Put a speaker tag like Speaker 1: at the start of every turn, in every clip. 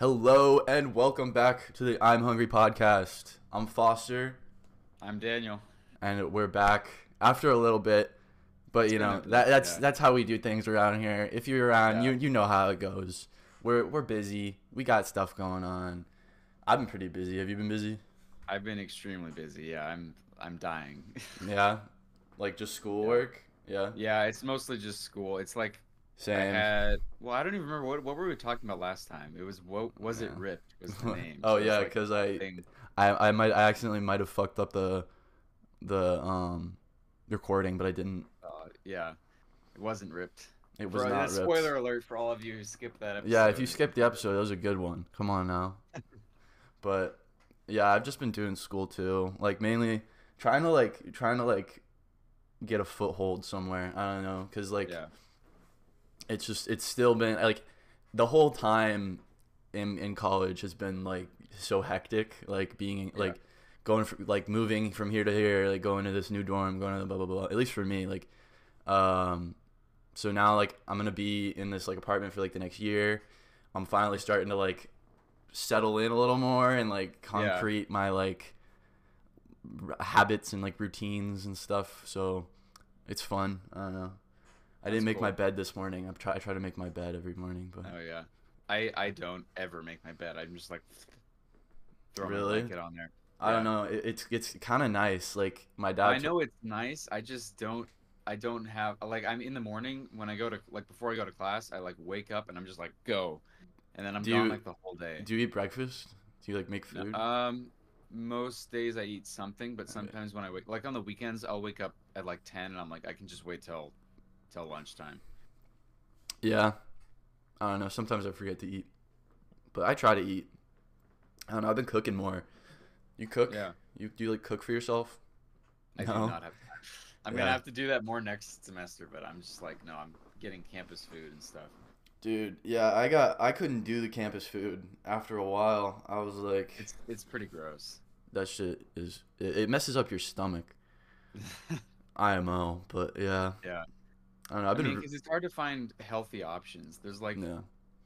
Speaker 1: Hello and welcome back to the I'm Hungry podcast. I'm Foster
Speaker 2: I'm Daniel.
Speaker 1: and we're back after a little bit. But
Speaker 2: It's
Speaker 1: you know,
Speaker 2: bit,
Speaker 1: that that's
Speaker 2: yeah.
Speaker 1: that's how we do things around here. If you're around,
Speaker 2: Yeah.
Speaker 1: you you know how it goes. We're we're busy. We got stuff going on. I've been pretty busy. Have you been busy?
Speaker 2: I've been extremely busy. Yeah, I'm I'm dying.
Speaker 1: Yeah. Like just schoolwork? Yeah.
Speaker 2: yeah, it's mostly just school. It's like I had well, I don't even remember what what were we talking about last time. It was what was it ripped was the name.
Speaker 1: oh
Speaker 2: So
Speaker 1: yeah,
Speaker 2: like
Speaker 1: cuz I. I I might I accidentally might have fucked up the the um recording, but I didn't.
Speaker 2: Uh, yeah, it wasn't ripped.
Speaker 1: It was
Speaker 2: For-
Speaker 1: not ripped.
Speaker 2: Spoiler alert for all of you who skipped that episode.
Speaker 1: Yeah, if you skipped the episode, that was a good one. Come on now. but yeah, I've just been doing school too. Like mainly trying to like trying to like get a foothold somewhere. I don't know, cuz like
Speaker 2: yeah,
Speaker 1: it's just it's still been like the whole time in in college has been like so hectic, like being
Speaker 2: Yeah.
Speaker 1: like going from like moving from here to here, like going to this new dorm, going to the blah blah blah. At least for me, like um so now like I'm to be in this like apartment for like the next year. I'm finally starting to like settle in a little more and like
Speaker 2: Yeah.
Speaker 1: concrete my like r- habits and like routines and stuff. So it's fun. I don't know. I didn't make my bed this morning. I try I try to make my bed every morning, but
Speaker 2: oh yeah. I I don't ever make my bed. I'm just like throw
Speaker 1: Really?
Speaker 2: my blanket on there.
Speaker 1: I don't know. It, it's it's kind of nice. Like my dad.
Speaker 2: I know it's nice. I just don't. I don't have like I'm in the morning when I go to like before I go to class. I like wake up and I'm just like go, and then I'm
Speaker 1: Do
Speaker 2: gone
Speaker 1: you-
Speaker 2: like the whole day.
Speaker 1: Do you eat breakfast? Do you like make
Speaker 2: No,
Speaker 1: food?
Speaker 2: Um, most days I eat something, but
Speaker 1: Okay.
Speaker 2: sometimes when I wake, like on the weekends, I'll wake up at like ten and I'm like I can just wait till till lunchtime.
Speaker 1: yeah. I don't know. Sometimes I forget to eat, but I try to eat. I don't know. I've been cooking more. You cook?
Speaker 2: Yeah,
Speaker 1: You do you like cook for yourself?
Speaker 2: I
Speaker 1: No?
Speaker 2: do not have. I'm
Speaker 1: Yeah.
Speaker 2: gonna have to do that more next semester, but I'm just like no, I'm getting campus food and stuff.
Speaker 1: Dude, yeah, I got I couldn't do the campus food after a while. I was like,
Speaker 2: It's it's pretty gross.
Speaker 1: that shit is it, it messes up your stomach. IMO, but yeah,
Speaker 2: yeah,
Speaker 1: I don't know. I've been
Speaker 2: mean, because it's hard to find healthy options. There's like
Speaker 1: yeah.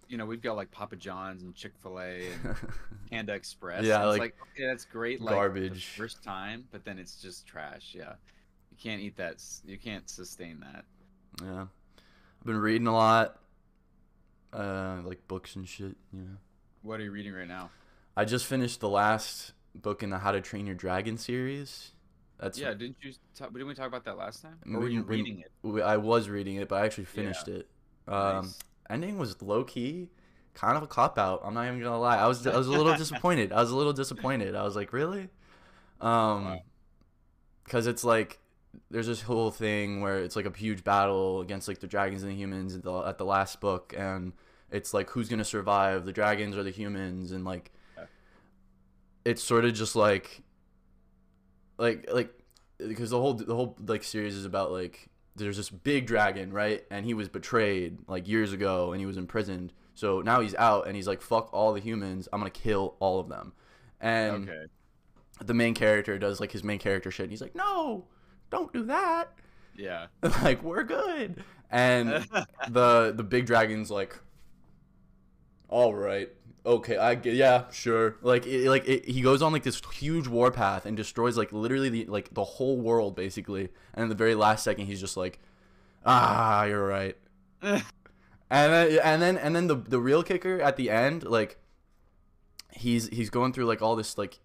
Speaker 2: you know, we've got like Papa John's and Chick Fil A and Panda Express.
Speaker 1: Yeah, like,
Speaker 2: like, okay, that's great, like
Speaker 1: garbage.
Speaker 2: the first time, but then it's just trash. Yeah, you can't eat that. You can't sustain that.
Speaker 1: Yeah. I've been reading a lot. Uh like books and shit, you know.
Speaker 2: What are you reading right now?
Speaker 1: I just finished the last book in the How to Train Your Dragon series. That's
Speaker 2: yeah, didn't you? Talk, didn't we talk about that last time?
Speaker 1: We-
Speaker 2: Or were you
Speaker 1: we-
Speaker 2: reading it?
Speaker 1: w- I was reading it, but I actually finished it. Um
Speaker 2: Nice.
Speaker 1: ending was low key kind of a cop out. I'm not even going to lie. I was I was a little disappointed. I was a little disappointed. I was like, "Really?" Um
Speaker 2: Wow.
Speaker 1: cuz it's like there's this whole thing where it's like a huge battle against like the dragons and the humans at the, at the last book and it's like who's going to survive the dragons or the humans and like
Speaker 2: Yeah.
Speaker 1: it's sort of just like like like because the whole the whole like series is about like there's this big dragon right? And he was betrayed like years ago and he was imprisoned. So now he's out and he's like fuck all the humans. I'm gonna kill all of them. And
Speaker 2: okay.
Speaker 1: the main character does like his main character shit and he's like no don't do that.
Speaker 2: Yeah.
Speaker 1: like we're good. And the the big dragon's like all right okay i get yeah sure. Like it, like it, he goes on like this huge warpath and destroys like literally the like the whole world basically. And in the very last second he's just like ah you're right. And then and then and then the the real kicker at the end like he's he's going through like all this like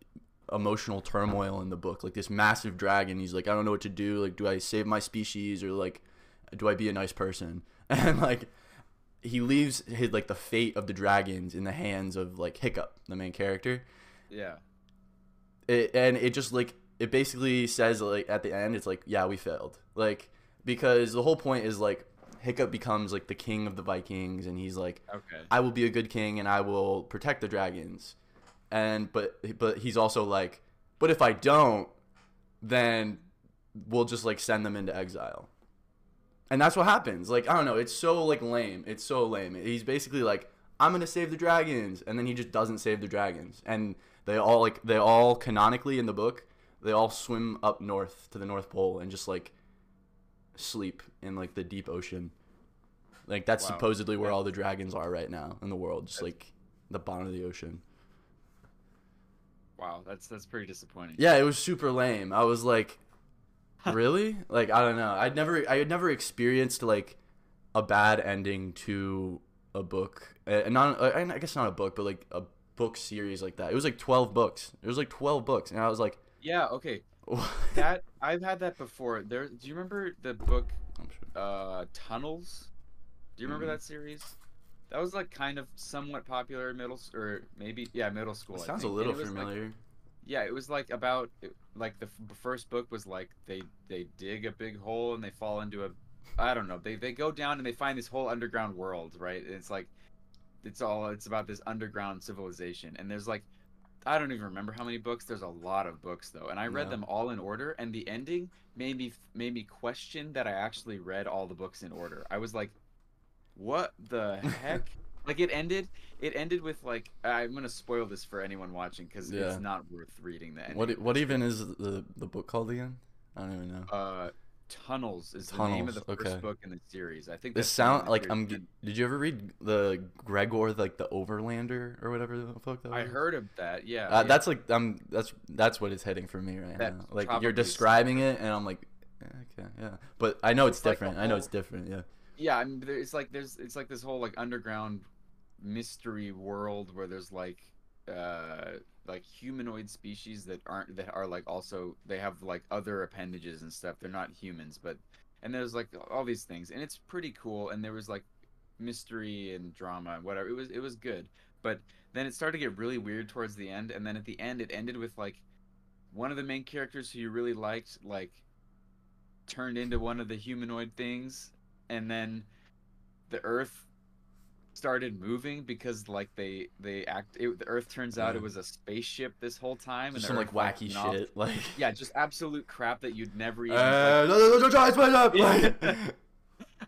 Speaker 1: emotional turmoil in the book like this massive dragon. He's like i don't know what to do. Like do i save my species or like do i be a nice person? And like he leaves his like the fate of the dragons in the hands of like hiccup the main character
Speaker 2: yeah.
Speaker 1: it, and it just like it basically says like at the end it's like yeah we failed like because the whole point is like hiccup becomes like the king of the vikings and he's like
Speaker 2: Okay.
Speaker 1: I will be a good king and I will protect the dragons. And but but he's also like, but if I don't, then we'll just like send them into exile. And that's what happens. Like I don't know, it's so like lame. It's so lame. He's basically like, I'm gonna save the dragons, and then he just doesn't save the dragons. And they all like they all canonically in the book, they all swim up north to the North Pole and just like sleep in like the deep ocean. Like that's
Speaker 2: Wow.
Speaker 1: supposedly where
Speaker 2: Yeah.
Speaker 1: all the dragons are right now in the world. Just
Speaker 2: That's-
Speaker 1: like the bottom of the ocean.
Speaker 2: Wow, that's that's pretty disappointing.
Speaker 1: Yeah, it was super lame. I was like, really? Like I don't know. I'd never I had never experienced like a bad ending to a book. And not uh, I guess not a book, but like a book series like that. It was like 12 books. It was like 12 books and I was like
Speaker 2: Yeah, okay. that I've had that before. There do you remember the book uh Tunnels? Do you remember
Speaker 1: Mhm.
Speaker 2: that series? That was like kind of somewhat popular in middle or maybe yeah, middle school.
Speaker 1: It sounds a little
Speaker 2: it was, like,
Speaker 1: familiar.
Speaker 2: Yeah, it was like about like the f- first book was like they they dig a big hole and they fall into a I don't know. They they go down and they find this whole underground world, right? And it's like it's all it's about this underground civilization and there's like I don't even remember how many books. There's a lot of books though, and I read
Speaker 1: Yeah.
Speaker 2: them all in order. And the ending made me made me question that I actually read all the books in order. I was like, "What the heck?" Like it ended. It ended with like I'm gonna spoil this for anyone watching because
Speaker 1: Yeah.
Speaker 2: it's not worth reading the ending.
Speaker 1: What what even is the the book called again? I don't even know.
Speaker 2: Uh, Tunnels is the name of the
Speaker 1: Tunnels,
Speaker 2: first
Speaker 1: okay.
Speaker 2: book in the series. I think
Speaker 1: This sound like. I'm. Did you ever read the Gregor like the Overlander or whatever the fuck that was?
Speaker 2: I heard of that. Yeah,
Speaker 1: Uh,
Speaker 2: yeah.
Speaker 1: That's like um that's that's what it's heading for me right now. Like you're describing it and I'm like, eh, okay, yeah. But I know it's,
Speaker 2: It's like a
Speaker 1: different. I know it's different. Yeah.
Speaker 2: yeah. I mean, it's like there's it's like this whole like underground mystery world where there's like uh like humanoid species that aren't that are like also they have like other appendages and stuff. They're not humans, but and there's like all these things and it's pretty cool. And there was like mystery and drama and whatever. It was it was good, but then it started to get really weird towards the end. And then at the end, it ended with like one of the main characters who you really liked like turned into one of the humanoid things and then the earth started moving because like they they act it, the earth turns out
Speaker 1: Yeah.
Speaker 2: it was a spaceship this whole time and
Speaker 1: some like wacky
Speaker 2: off-
Speaker 1: shit. Like.
Speaker 2: yeah just absolute crap that you'd never even
Speaker 1: Uh, no, no, no, no, try, spice up.
Speaker 2: Yeah.
Speaker 1: Like,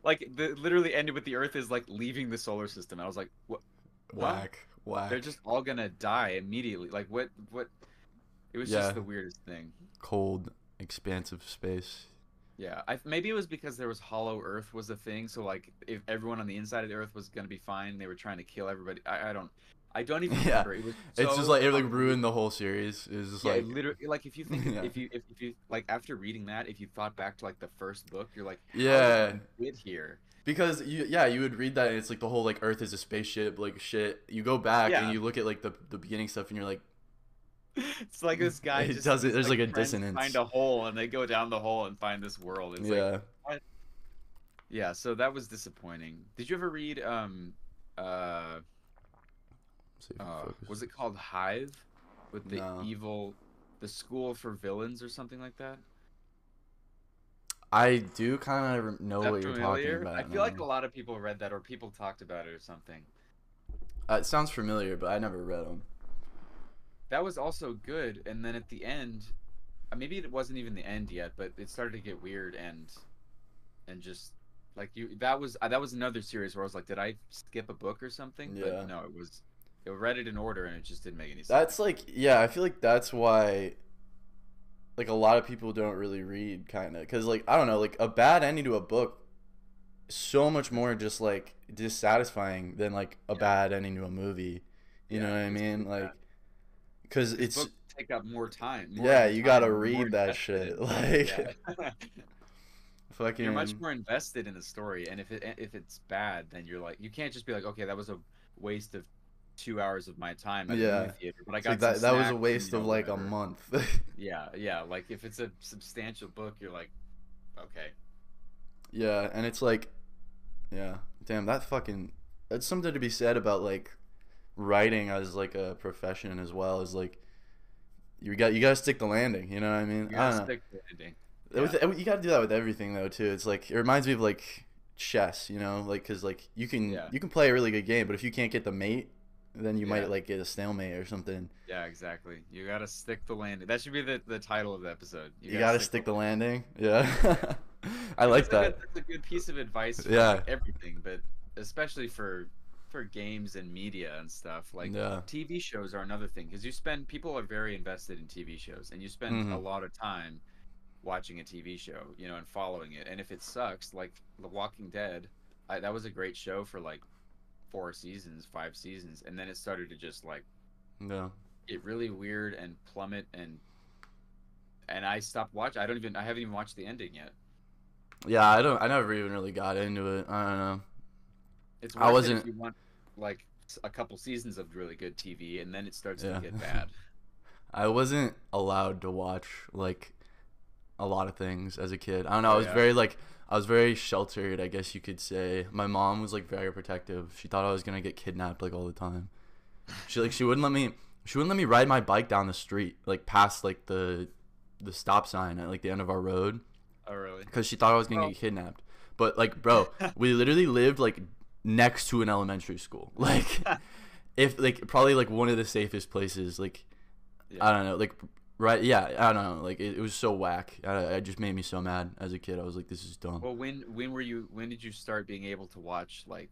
Speaker 2: like the literally ended with the earth is like leaving the solar system i was like what What?
Speaker 1: whack, whack.
Speaker 2: they're just all gonna die immediately like what what it was
Speaker 1: Yeah.
Speaker 2: just the weirdest thing
Speaker 1: cold, expansive space.
Speaker 2: Yeah, I, maybe it was because there was Hollow Earth was a thing. So like, if everyone on the inside of the Earth was gonna be fine, they were trying to kill everybody. I, I don't, I don't even
Speaker 1: Yeah.
Speaker 2: remember. It was
Speaker 1: it's just like it like ruined the whole series. It was just
Speaker 2: Yeah,
Speaker 1: like
Speaker 2: literally, like if you think,
Speaker 1: Yeah.
Speaker 2: if you, if, if you, like after reading that, if you thought back to like the first book, you're like,
Speaker 1: Yeah.
Speaker 2: get here.
Speaker 1: because you yeah you would read that and it's like the whole like Earth is a spaceship like shit. You go back
Speaker 2: Yeah.
Speaker 1: and you look at like the the beginning stuff and you're like
Speaker 2: It's like this guy
Speaker 1: It
Speaker 2: just
Speaker 1: doesn't-
Speaker 2: his,
Speaker 1: there's, like, a dissonance.
Speaker 2: Find a hole and they go down the hole and find this world. It's like,
Speaker 1: yeah.
Speaker 2: yeah. So that was disappointing. Did you ever read um, uh.
Speaker 1: It
Speaker 2: uh, was it called Hive with the
Speaker 1: No.
Speaker 2: evil the school for villains or something like that?
Speaker 1: I do kind of know what you're talking about.
Speaker 2: I feel like a lot of people read that or people talked about it or something.
Speaker 1: Uh, it sounds familiar, but I never read them.
Speaker 2: That was also good and then at the end uh, maybe it wasn't even the end yet, but it started to get weird and and just like you that was uh, that was another series where I was like did I skip a book or something?
Speaker 1: Yeah.
Speaker 2: But no, it was it read it in order and it just didn't make any sense.
Speaker 1: That's like yeah, I feel like that's why like a lot of people don't really read kind of cuz like I don't know, like a bad ending to a book so much more just like dissatisfying than like a
Speaker 2: Yeah.
Speaker 1: bad ending to a movie. You
Speaker 2: Yeah,
Speaker 1: know what I mean?
Speaker 2: Like bad.
Speaker 1: Cuz it's
Speaker 2: take up more time. more
Speaker 1: yeah, you got to
Speaker 2: time, you're more
Speaker 1: read that shit. Like
Speaker 2: Yeah.
Speaker 1: fucking
Speaker 2: you're much more invested in the story and if it if it's bad then you're like you can't just be like okay that was a waste of two hours of my time at
Speaker 1: Yeah.
Speaker 2: movie theater but i got
Speaker 1: like that that was a
Speaker 2: and,
Speaker 1: waste of like a month.
Speaker 2: yeah yeah like if it's a substantial book you're like okay
Speaker 1: Yeah, and it's like, yeah, damn, that fucking, that's something to be said about like writing as like a profession as well. Is like, you got you got to stick the landing. You know what I mean?
Speaker 2: you gotta stick the ending
Speaker 1: know. With, you got to do that with everything though too. It's like it reminds me of like chess. You know, like because like you can
Speaker 2: Yeah.
Speaker 1: you can play a really good game, but if you can't get the mate, then you
Speaker 2: Yeah.
Speaker 1: might like get a stalemate or something.
Speaker 2: yeah exactly you gotta stick the landing that should be the, the title of the episode
Speaker 1: You, got to stick the landing. Yeah, I like
Speaker 2: That's a
Speaker 1: that.
Speaker 2: good- that's a good piece of advice for
Speaker 1: Yeah.
Speaker 2: like, everything but especially for for games and media and stuff like
Speaker 1: Yeah.
Speaker 2: TV shows are another thing because you spend people are very invested in TV shows and you spend a
Speaker 1: Mhm.
Speaker 2: lot of time watching a TV show, you know, and following it. And if it sucks, like The Walking Dead, I, that was a great show for like four seasons, five seasons, and then it started to just like
Speaker 1: Yeah.
Speaker 2: get really weird and plummet and and I stopped watching. I don't even I haven't even watched the ending yet.
Speaker 1: Yeah, I don't. I never even really got into it. I don't know.
Speaker 2: It's
Speaker 1: I wasn't-
Speaker 2: you want like a couple seasons of really good TV, and then it starts
Speaker 1: Yeah.
Speaker 2: to get bad.
Speaker 1: I wasn't allowed to watch like a lot of things as a kid. I don't know. I
Speaker 2: Oh,
Speaker 1: was
Speaker 2: yeah?
Speaker 1: very like I was very sheltered, I guess you could say. My mom was like very protective. She thought I was gonna get kidnapped like all the time. She like she wouldn't let me she wouldn't let me ride my bike down the street like past like the the stop sign at like the end of our road
Speaker 2: Oh really?
Speaker 1: because she thought I was gonna
Speaker 2: Well-
Speaker 1: get kidnapped. But like, bro, we literally lived like next to an elementary school. Like, if like probably like one of the safest places. Like,
Speaker 2: Yeah.
Speaker 1: I don't know, like right? Yeah, I don't know. Like it, it was so whack. I, it just made me so mad as a kid. I was like, this is dumb.
Speaker 2: Well, when when were you? When did you start being able to watch like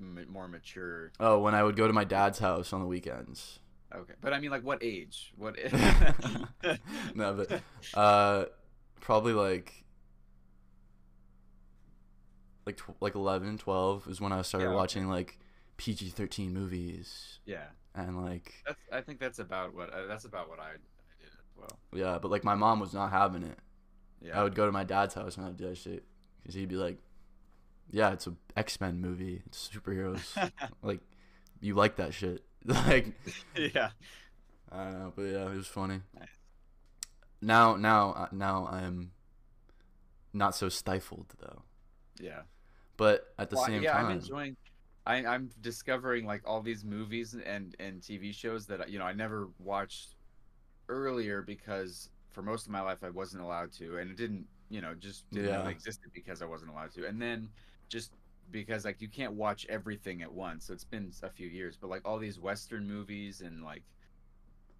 Speaker 2: m- more mature?
Speaker 1: Oh, when I would go to my dad's house on the weekends.
Speaker 2: Okay, but I mean, like, what age? What?
Speaker 1: no, but uh, probably like like tw- like 11, 12 is when I started
Speaker 2: Yeah, okay.
Speaker 1: watching like PG thirteen movies
Speaker 2: yeah,
Speaker 1: and like
Speaker 2: that's. I think that's about what. Uh, that's about what I, I did as well.
Speaker 1: yeah, but like my mom was not having it.
Speaker 2: Yeah.
Speaker 1: I would go to my dad's house and I'd do that shit because he'd be like, "Yeah, it's a X Men movie. It's superheroes. like, you like that shit." like,
Speaker 2: yeah.
Speaker 1: I don't know, but yeah, it was funny.
Speaker 2: Nice.
Speaker 1: Now, now, uh, now I'm not so stifled though.
Speaker 2: Yeah.
Speaker 1: But at the
Speaker 2: Well,
Speaker 1: same
Speaker 2: yeah,
Speaker 1: time,
Speaker 2: I'm enjoying. I, I'm discovering like all these movies and and TV shows that you know I never watched earlier because for most of my life I wasn't allowed to, and it didn't you know just didn't
Speaker 1: Yeah.
Speaker 2: existed because I wasn't allowed to, and then just because like you can't watch everything at once. So it's been a few years, but like all these Western movies and like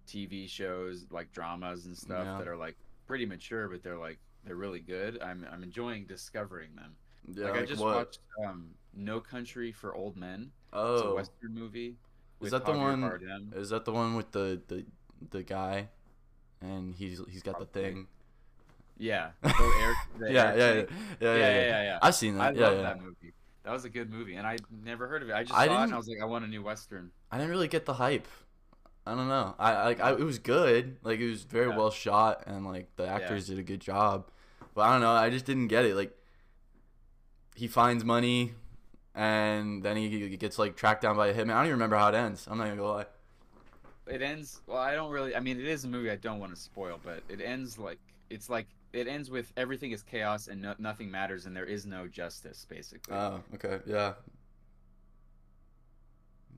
Speaker 2: TV shows, like dramas and stuff
Speaker 1: Yeah.
Speaker 2: that are like pretty mature, but they're like they're really good. I'm I'm enjoying discovering them
Speaker 1: yeah,
Speaker 2: like, I just
Speaker 1: what?
Speaker 2: watched um, No Country for Old Men. It's a
Speaker 1: oh,
Speaker 2: western movie. with
Speaker 1: that the one-
Speaker 2: Bardem.
Speaker 1: is that the one with the the the guy, and he's he's got the thing?
Speaker 2: Yeah. air- the
Speaker 1: yeah, yeah, yeah, yeah,
Speaker 2: yeah,
Speaker 1: yeah,
Speaker 2: yeah, yeah.
Speaker 1: I've seen
Speaker 2: I
Speaker 1: that. yeah,
Speaker 2: love
Speaker 1: yeah.
Speaker 2: that movie. That was a good movie, and I never heard of it. I just
Speaker 1: I
Speaker 2: saw it, and I was like, I want a new western.
Speaker 1: I didn't really get the hype. I don't know. I like I, it was good. Like it was very
Speaker 2: Yeah.
Speaker 1: well shot and like the actors did a good job. But I don't know. I just didn't get it. Like he finds money and then he, gets like tracked down by a hitman. I don't even remember how it ends. I'm not gonna go lie.
Speaker 2: It ends. Well, I don't really. I mean, it is a movie I don't want to spoil, but it ends like it's like it ends with everything is chaos and no, nothing matters, and there is no justice, basically.
Speaker 1: Oh, okay, yeah.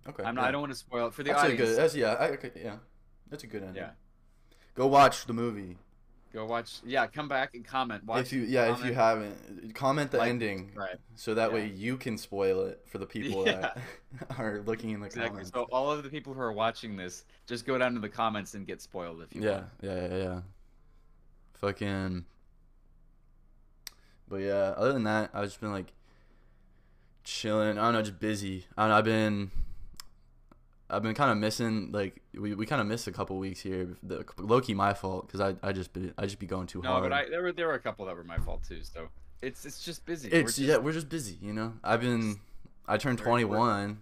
Speaker 1: Okay.
Speaker 2: I'm not.
Speaker 1: yeah.
Speaker 2: I don't want to spoil it for the
Speaker 1: That's a good. That's yeah. I, okay, yeah. That's a good ending.
Speaker 2: Yeah.
Speaker 1: Go watch the movie.
Speaker 2: Go watch. Yeah, come back and comment. Watch.
Speaker 1: if you yeah, if you haven't, comment the
Speaker 2: like,
Speaker 1: ending
Speaker 2: Right.
Speaker 1: so that way you can spoil it for the people that are looking in the
Speaker 2: Exactly.
Speaker 1: comments.
Speaker 2: So all of the people who are watching this, just go down to the comments and get spoiled if you
Speaker 1: Yeah,
Speaker 2: want.
Speaker 1: yeah, yeah, yeah. Fucking. But yeah, other than that, I've just been like chilling. I don't know, just busy. I don't know. I've been, I've been kind of missing. Like we, we kind of missed a couple weeks here. The, low key my fault because I I just be I just be going too
Speaker 2: No,
Speaker 1: hard.
Speaker 2: No, but I there were there were a couple that were my fault too. So it's it's just busy.
Speaker 1: it's
Speaker 2: just,
Speaker 1: yeah, we're just busy. You know, I've been. I turned 21.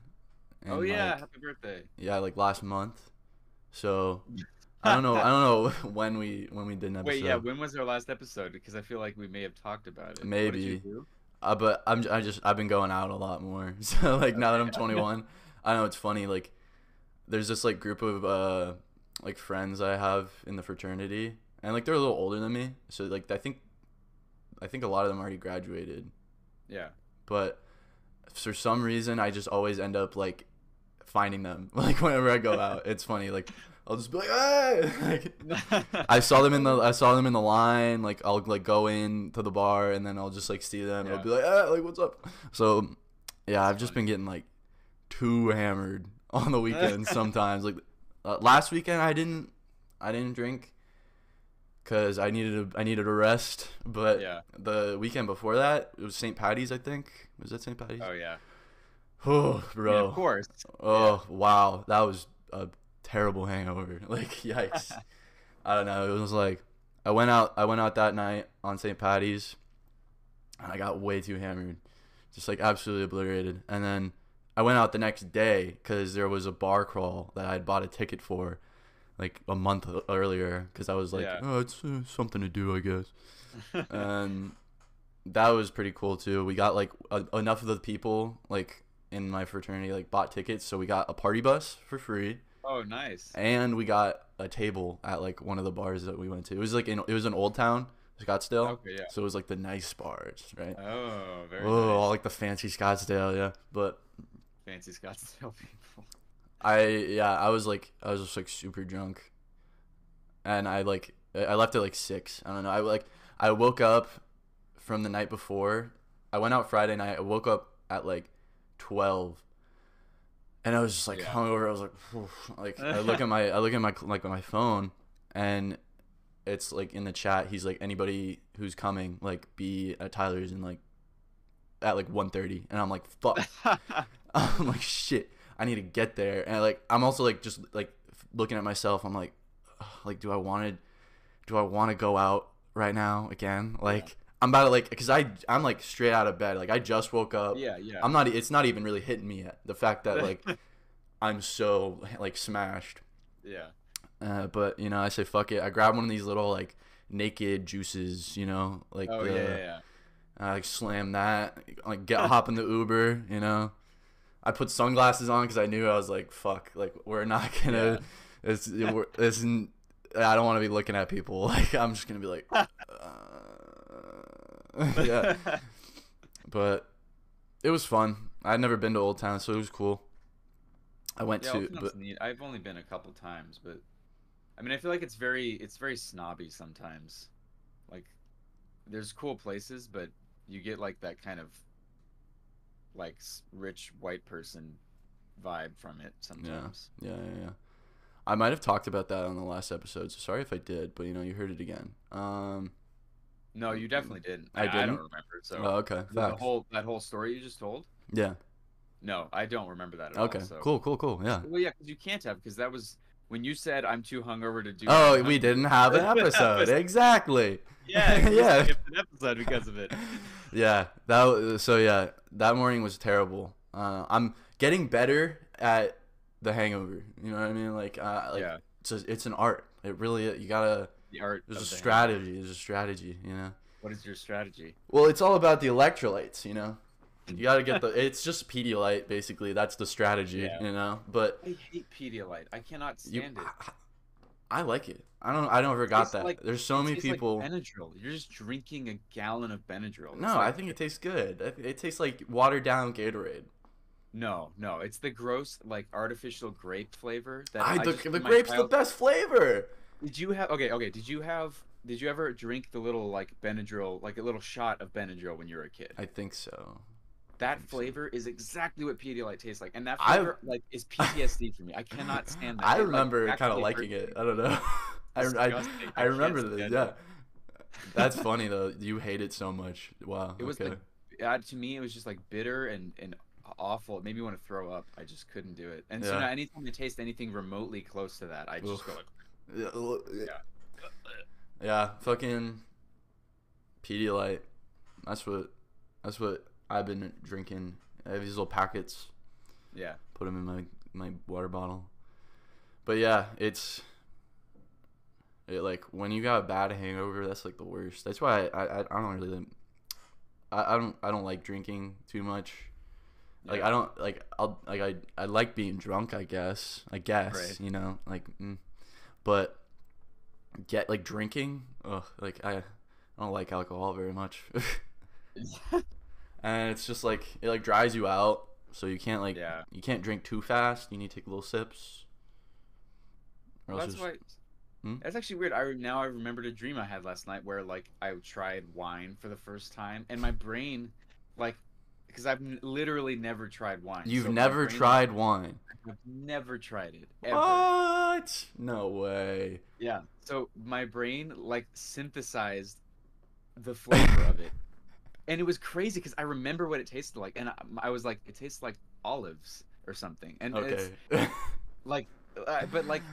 Speaker 2: Oh yeah,
Speaker 1: like,
Speaker 2: happy birthday.
Speaker 1: yeah, like last month. So I don't know. I don't know when we when we did an episode.
Speaker 2: Wait, yeah, when was our last episode? Because I feel like we may have talked about it.
Speaker 1: Maybe. Uh, but I'm I just I've been going out a lot more. So like now that I'm 21, I know it's funny. Like there's this like group of uh like friends I have in the fraternity, and like they're a little older than me. So like I think I think a lot of them already graduated,
Speaker 2: Yeah.
Speaker 1: but for some reason I just always end up like finding them like whenever I go out. It's funny like. I'll just be like, hey! like, I saw them in the I saw them in the line. Like I'll like go in to the bar and then I'll just like see them.
Speaker 2: Yeah.
Speaker 1: I'll be like, ah, like what's up? So yeah, I've
Speaker 2: That's
Speaker 1: just been getting like too hammered on the weekends sometimes. Like uh, last weekend, I didn't I didn't drink because I needed a I needed a rest. But
Speaker 2: yeah.
Speaker 1: the weekend before that, it was St. Patty's. I think was that St. Patty's?
Speaker 2: Oh yeah.
Speaker 1: Oh, bro.
Speaker 2: mean, of course.
Speaker 1: Oh wow, that was a terrible hangover. Like yikes. I don't know. It was like I went out. I went out that night on St. Patty's, and I got way too hammered, just like absolutely obliterated. And then I went out the next day because there was a bar crawl that I had bought a ticket for, like a month earlier. Because I was like,
Speaker 2: Yeah.
Speaker 1: oh, it's uh, something to do, I guess. and that was pretty cool too. We got like a, enough of the people like in my fraternity like bought tickets, so we got a party bus for free,
Speaker 2: oh, nice.
Speaker 1: and we got a table at like one of the bars that we went to. It was like in it was in Old Town, Scottsdale.
Speaker 2: Okay, yeah.
Speaker 1: So it was like the nice bars, right?
Speaker 2: Oh, very
Speaker 1: Oh, all like the fancy Scottsdale, yeah. But
Speaker 2: Fancy Scottsdale people.
Speaker 1: I yeah, I was like I was just like super drunk. And I like I left at like 6. I don't know. I like I woke up from the night before. I went out Friday night. I woke up at like 12. And I was just like
Speaker 2: Yeah.
Speaker 1: hungover. I was like "Phew." like I look at my I look at my like my phone and it's like in the chat he's like anybody who's coming like be at Tyler's and like at like 1:30 and I'm like fuck I'm like shit. I need to get there, and like I'm also like just like looking at myself. I'm like, ugh, like do I want to, do I want to go out right now again? Like I'm about to like because I I'm like straight out of bed. Like I just woke up.
Speaker 2: yeah, yeah.
Speaker 1: I'm not. It's not even really hitting me yet. The fact that like I'm so like smashed.
Speaker 2: yeah.
Speaker 1: Uh, but you know, I say fuck it. I grab one of these little like naked juices. You know, like
Speaker 2: Oh
Speaker 1: the,
Speaker 2: yeah, yeah, yeah.
Speaker 1: I like slam that, like get hop in the Uber, you know. I put sunglasses on because I knew I was like, fuck, like we're not gonna. It's we're, it's. n- I don't want to be looking at people. Like I'm just gonna be like, uh, yeah. But it was fun. I'd never been to Old Town, so it was cool. I went
Speaker 2: Yeah,
Speaker 1: to, but
Speaker 2: neat. I've only been a couple times, but I mean, I feel like it's very, it's very snobby sometimes. Like, there's cool places, but you get like that kind of like rich white person vibe from it sometimes.
Speaker 1: yeah, yeah, yeah. I might have talked about that on the last episode, so sorry if I did. But you know, you heard it again. Um.
Speaker 2: No, you definitely didn't.
Speaker 1: I
Speaker 2: I,
Speaker 1: didn't?
Speaker 2: don't remember. So
Speaker 1: oh, okay.
Speaker 2: the whole that whole story you just told.
Speaker 1: Yeah.
Speaker 2: No, I don't remember that at
Speaker 1: Okay.
Speaker 2: all. So.
Speaker 1: Cool. Cool. Cool. Yeah.
Speaker 2: Well, yeah, because you can't have because that was when you said I'm too hungover to do.
Speaker 1: Oh,
Speaker 2: that."
Speaker 1: we didn't have an episode. exactly.
Speaker 2: Yeah,
Speaker 1: Yeah.
Speaker 2: An episode because of it.
Speaker 1: Yeah. That. So yeah, that morning was terrible. Uh, I'm getting better at the hangover. You know what I mean? Like, uh, like
Speaker 2: yeah,
Speaker 1: it's a, it's an art. It really. You gotta.
Speaker 2: the art.
Speaker 1: There's a strategy. There's a strategy. You know.
Speaker 2: What is your strategy?
Speaker 1: Well, it's all about the electrolytes. You know. You gotta get the. It's just Pedialyte, basically. That's the strategy.
Speaker 2: Yeah.
Speaker 1: You know. But
Speaker 2: I hate Pedialyte. I cannot
Speaker 1: you.
Speaker 2: stand it.
Speaker 1: I, I like it. I don't. I never got
Speaker 2: tastes
Speaker 1: that.
Speaker 2: like-
Speaker 1: There's so
Speaker 2: It
Speaker 1: many people.
Speaker 2: Like Benadryl. You're just drinking a gallon of Benadryl. It's
Speaker 1: No,
Speaker 2: like-
Speaker 1: I think it tastes good. I It tastes like watered down Gatorade.
Speaker 2: no, no. It's the gross, like artificial grape flavor. That
Speaker 1: I, the
Speaker 2: just-
Speaker 1: the
Speaker 2: in my
Speaker 1: grape's the best flavor.
Speaker 2: Did you have? Okay, okay. Did you have? Did you ever drink the little like Benadryl, like a little shot of Benadryl when you were a kid?
Speaker 1: I think so.
Speaker 2: That
Speaker 1: so.
Speaker 2: flavor is exactly what Pedialyte tastes like, and that
Speaker 1: I-
Speaker 2: flavor like is PTSD for me. I cannot stand that.
Speaker 1: I
Speaker 2: It, like,
Speaker 1: remember kind of liking it. I don't know. I, I, I
Speaker 2: I
Speaker 1: remember this. Yeah. That's funny though. You hate it so much. Wow.
Speaker 2: It was
Speaker 1: okay.
Speaker 2: like uh, to me, it was just like bitter and and awful. It made me want to throw up. I just couldn't do it. And so
Speaker 1: Yeah.
Speaker 2: now, anytime I taste anything remotely close to that, I just
Speaker 1: Oof.
Speaker 2: go like,
Speaker 1: yeah. l-
Speaker 2: Yeah.
Speaker 1: Yeah. Fucking Pedialyte. That's what. That's what I've been drinking. I have these little packets.
Speaker 2: yeah.
Speaker 1: put them in my my water bottle. But yeah, it's it like when you got a bad hangover, that's like the worst. That's why I I, I don't really I, I don't I don't like drinking too much. Like
Speaker 2: Yeah.
Speaker 1: I don't like I'll like I I like being drunk. I guess I guess
Speaker 2: Right.
Speaker 1: you know like, mm. but get like drinking. Ugh, like I I don't like alcohol very much. and it's just like it like dries you out so you can't like
Speaker 2: Yeah.
Speaker 1: you can't drink too fast you need to take little sips
Speaker 2: Well, that's
Speaker 1: it's-
Speaker 2: why.
Speaker 1: Hmm?
Speaker 2: That's actually weird. I re- now I remembered a dream I had last night where like I tried wine for the first time, and my brain, like, because I've n- literally never tried wine.
Speaker 1: you've
Speaker 2: so
Speaker 1: never tried wine
Speaker 2: I've never tried it ever.
Speaker 1: what no way
Speaker 2: Yeah. So my brain like synthesized the flavor of it, and it was crazy because I remember what it tasted like, and I, I was like, it tastes like olives or something, and it's like, uh, but like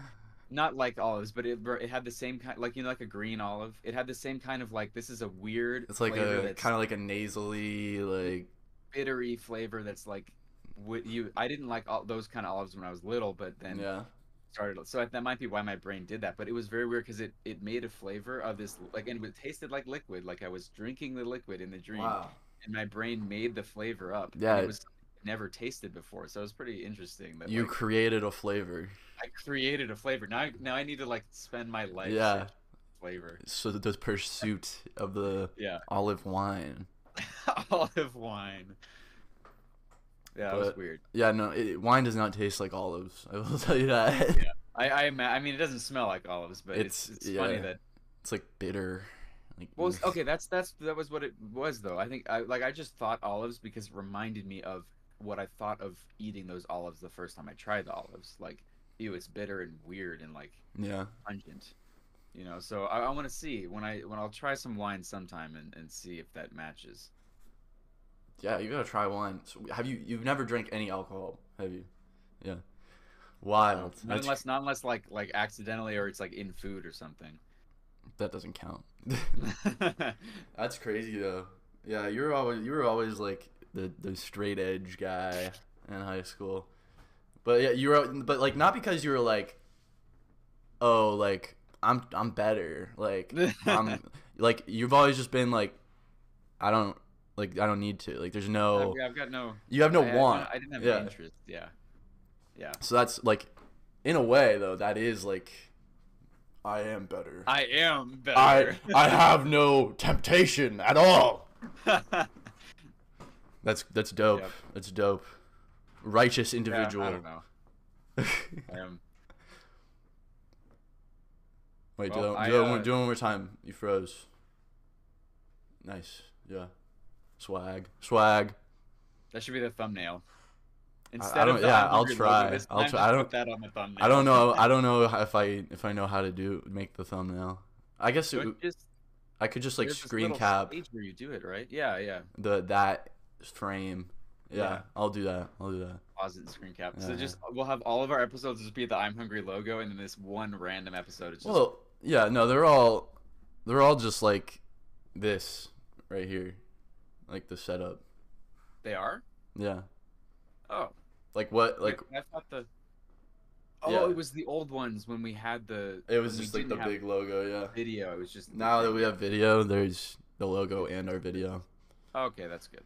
Speaker 2: not like olives, but it it had the same kind, like you know, like a green olive. It had the same kind of like this is a weird.
Speaker 1: it's like a kind of like a nasally like
Speaker 2: bittery flavor that's like would you I didn't like all those kind of olives when I was little, but then
Speaker 1: yeah.
Speaker 2: Started so that might be why my brain did that. But it was very weird because it it made a flavor of this like and it tasted like liquid, like I was drinking the liquid in the dream,
Speaker 1: Wow.
Speaker 2: and my brain made the flavor up.
Speaker 1: Yeah.
Speaker 2: it was something never tasted before, so it was pretty interesting. That
Speaker 1: You
Speaker 2: like,
Speaker 1: created a flavor.
Speaker 2: I created a flavor. Now I, now I need to like spend my life
Speaker 1: Yeah.
Speaker 2: flavor.
Speaker 1: So the pursuit of the
Speaker 2: Yeah,
Speaker 1: olive wine.
Speaker 2: olive wine. Yeah, that was weird.
Speaker 1: Yeah, no, it, wine does not taste like olives. I will tell you that.
Speaker 2: Yeah. I, I I mean, it doesn't smell like olives, but it's
Speaker 1: It's-
Speaker 2: it's, funny that
Speaker 1: It's like bitter. Like
Speaker 2: Well, okay, that's that's that was what it was though. I think I like I just thought olives because it reminded me of what I thought of eating those olives the first time I tried the olives. Like, ew, it's bitter and weird and like
Speaker 1: Yeah.
Speaker 2: pungent. You know, so I, I want to see when I when I'll try some wine sometime and, and see if that matches.
Speaker 1: Yeah, you gotta try one. So have you? You've never drank any alcohol, have you? Yeah. Wild.
Speaker 2: Not
Speaker 1: That's,
Speaker 2: unless not unless like like accidentally or it's like in food or something.
Speaker 1: that doesn't count. That's crazy though. Yeah, you were always you were always like the the straight edge guy in high school. But yeah, you were but like not because you were like oh, like I'm I'm better. Like I'm like you've always just been like I don't like I don't need to. Like there's no
Speaker 2: I've, I've got no.
Speaker 1: you have no
Speaker 2: I, I
Speaker 1: want.
Speaker 2: didn't- I didn't have
Speaker 1: Yeah.
Speaker 2: any interest. Yeah. Yeah.
Speaker 1: So that's like in a way though that is like I am better.
Speaker 2: I am better.
Speaker 1: I I have no temptation at all. That's that's dope.
Speaker 2: Yep.
Speaker 1: That's dope. Righteous
Speaker 2: Yeah,
Speaker 1: individual.
Speaker 2: I don't know. I am.
Speaker 1: Wait,
Speaker 2: Well,
Speaker 1: do,
Speaker 2: I,
Speaker 1: do, one,
Speaker 2: uh,
Speaker 1: do it one more time. You froze. Nice. Yeah. Swag. Swag.
Speaker 2: That should be the thumbnail.
Speaker 1: I don't- yeah, I'll try.
Speaker 2: logo,
Speaker 1: I'll try. I don't-
Speaker 2: that on the thumbnail.
Speaker 1: I don't know. I don't know if I if I know how to do make the thumbnail. I guess it,
Speaker 2: just,
Speaker 1: I could just like screen cap
Speaker 2: where you do it, right? Yeah, yeah.
Speaker 1: the that frame. Yeah,
Speaker 2: Yeah.
Speaker 1: I'll do that. I'll do that.
Speaker 2: Pause it and screen cap. So
Speaker 1: Yeah.
Speaker 2: just we'll have all of our episodes just be the I'm hungry logo, and then this one random episode is just
Speaker 1: Well, yeah, no, they're all they're all just like this right here, like the setup.
Speaker 2: they are.
Speaker 1: Yeah,
Speaker 2: Oh,
Speaker 1: like what?
Speaker 2: like
Speaker 1: Like
Speaker 2: I thought the. Oh,
Speaker 1: Yeah.
Speaker 2: it was the old ones when we had the.
Speaker 1: it was just like the big logo. Yeah.
Speaker 2: video. It was just
Speaker 1: Now that we have video, there's the logo and our video.
Speaker 2: Okay, that's good.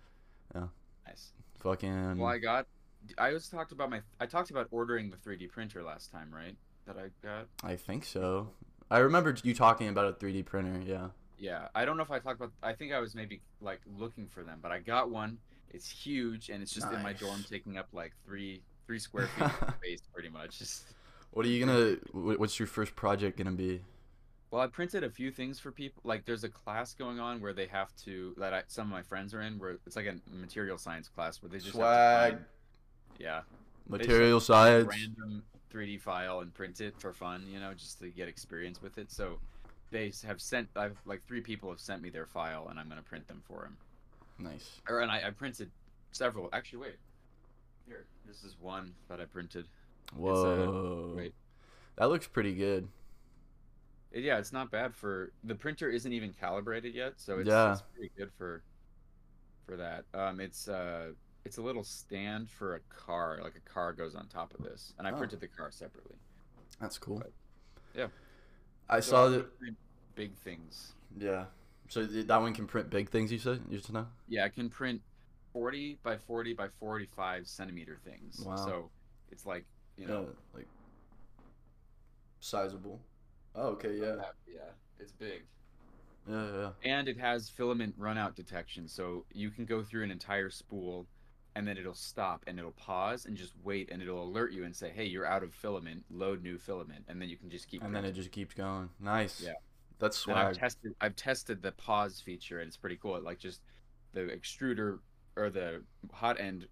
Speaker 1: Yeah.
Speaker 2: Nice.
Speaker 1: Fucking.
Speaker 2: Well, I got. I was talked about my. I talked about ordering the 3D printer last time, right? That I got.
Speaker 1: I think so. I remember you talking about a 3D printer. Yeah.
Speaker 2: Yeah, I don't know if I talked about. I think I was maybe like looking for them, but I got one. It's huge, and it's just in my dorm, taking up like three three square feet of space, pretty much.
Speaker 1: What are you gonna? What's your first project gonna be?
Speaker 2: well, I printed a few things for people. Like, there's a class going on where they have to that I, some of my friends are in, where it's like a material science class where they just have
Speaker 1: Swag.
Speaker 2: to find, yeah,
Speaker 1: Material science.
Speaker 2: random 3D file and print it for fun, you know, just to get experience with it. So they have sent. I've like three people have sent me their file, and I'm gonna print them for him.
Speaker 1: Nice.
Speaker 2: or and I, I printed several. Actually, wait. Here, this is one that I printed.
Speaker 1: Whoa.
Speaker 2: wait.
Speaker 1: That looks pretty good.
Speaker 2: It- yeah, it's not bad for the printer. Isn't even calibrated yet, so it's,
Speaker 1: Yeah.
Speaker 2: it's pretty good for for that. Um, it's uh, it's a little stand for a car. Like a car goes on top of this, and I
Speaker 1: Oh.
Speaker 2: printed the car separately.
Speaker 1: That's cool.
Speaker 2: But, yeah.
Speaker 1: I
Speaker 2: So
Speaker 1: saw that.
Speaker 2: print big things.
Speaker 1: Yeah. So that one can print big things. You said you just know.
Speaker 2: Yeah, I can print forty by forty by forty five centimeter things.
Speaker 1: Wow.
Speaker 2: So it's like you know.
Speaker 1: Yeah, like sizable. Oh, okay. Yeah.
Speaker 2: Yeah, it's big.
Speaker 1: Yeah. yeah.
Speaker 2: and it has filament runout detection so you can go through an entire spool and then it'll stop and it'll pause and just wait and it'll alert you and say hey you're out of filament load new filament and then you can just keep
Speaker 1: And then it just keeps going. Nice.
Speaker 2: Yeah.
Speaker 1: That's
Speaker 2: and I've tested I've tested the pause feature and it's pretty cool it like just the extruder or the hot end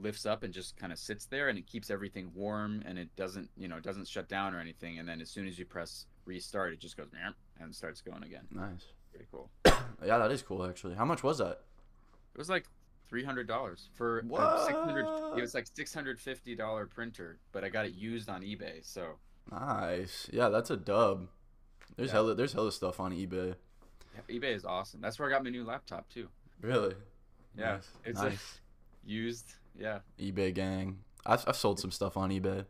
Speaker 2: lifts up and just kind of sits there and it keeps everything warm and it doesn't you know it doesn't shut down or anything and then as soon as you press restart it just goes and starts going again
Speaker 1: Nice.
Speaker 2: pretty cool
Speaker 1: Yeah, that is cool actually. How much was that?
Speaker 2: It was like three hundred dollars for a six hundred. It was like six hundred fifty dollar printer, but I got it used on eBay. So
Speaker 1: Nice. Yeah, that's a dub. There's
Speaker 2: Yeah.
Speaker 1: hella there's hella stuff on eBay.
Speaker 2: yeah, eBay is awesome. That's where I got my new laptop too.
Speaker 1: Really?
Speaker 2: Yeah,
Speaker 1: Nice.
Speaker 2: it's a-
Speaker 1: nice.
Speaker 2: Used, Yeah,
Speaker 1: eBay gang. I've I've sold some stuff on eBay.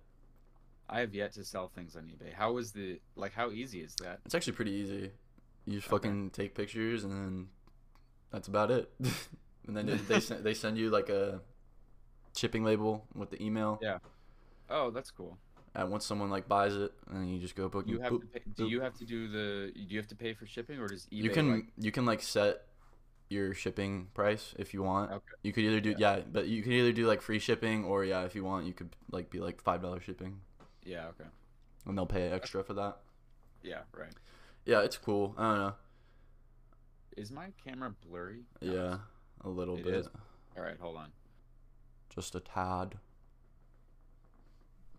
Speaker 2: I have yet to sell things on eBay. How is the like? How easy is that?
Speaker 1: It's actually pretty easy. You just
Speaker 2: Okay.
Speaker 1: fucking take pictures and then that's about it. and then they send, they send you like a shipping label with the email.
Speaker 2: Yeah. Oh, that's cool.
Speaker 1: And once someone like buys it, and you just go book.
Speaker 2: You have
Speaker 1: boop.
Speaker 2: to pay, do
Speaker 1: boop.
Speaker 2: you have to do the do you have to pay for shipping or does eBay
Speaker 1: you can
Speaker 2: like,
Speaker 1: you can like set your shipping price if you want.
Speaker 2: Okay.
Speaker 1: You could either do yeah. but you could either do like free shipping or yeah, if you want, you could like be like five dollars shipping,
Speaker 2: Yeah, okay.
Speaker 1: and they'll pay extra for that.
Speaker 2: Yeah, right.
Speaker 1: Yeah, it's cool. I don't know.
Speaker 2: Is my camera blurry? No,
Speaker 1: Yeah, a little
Speaker 2: It
Speaker 1: bit,
Speaker 2: is. All right, hold on.
Speaker 1: just a tad.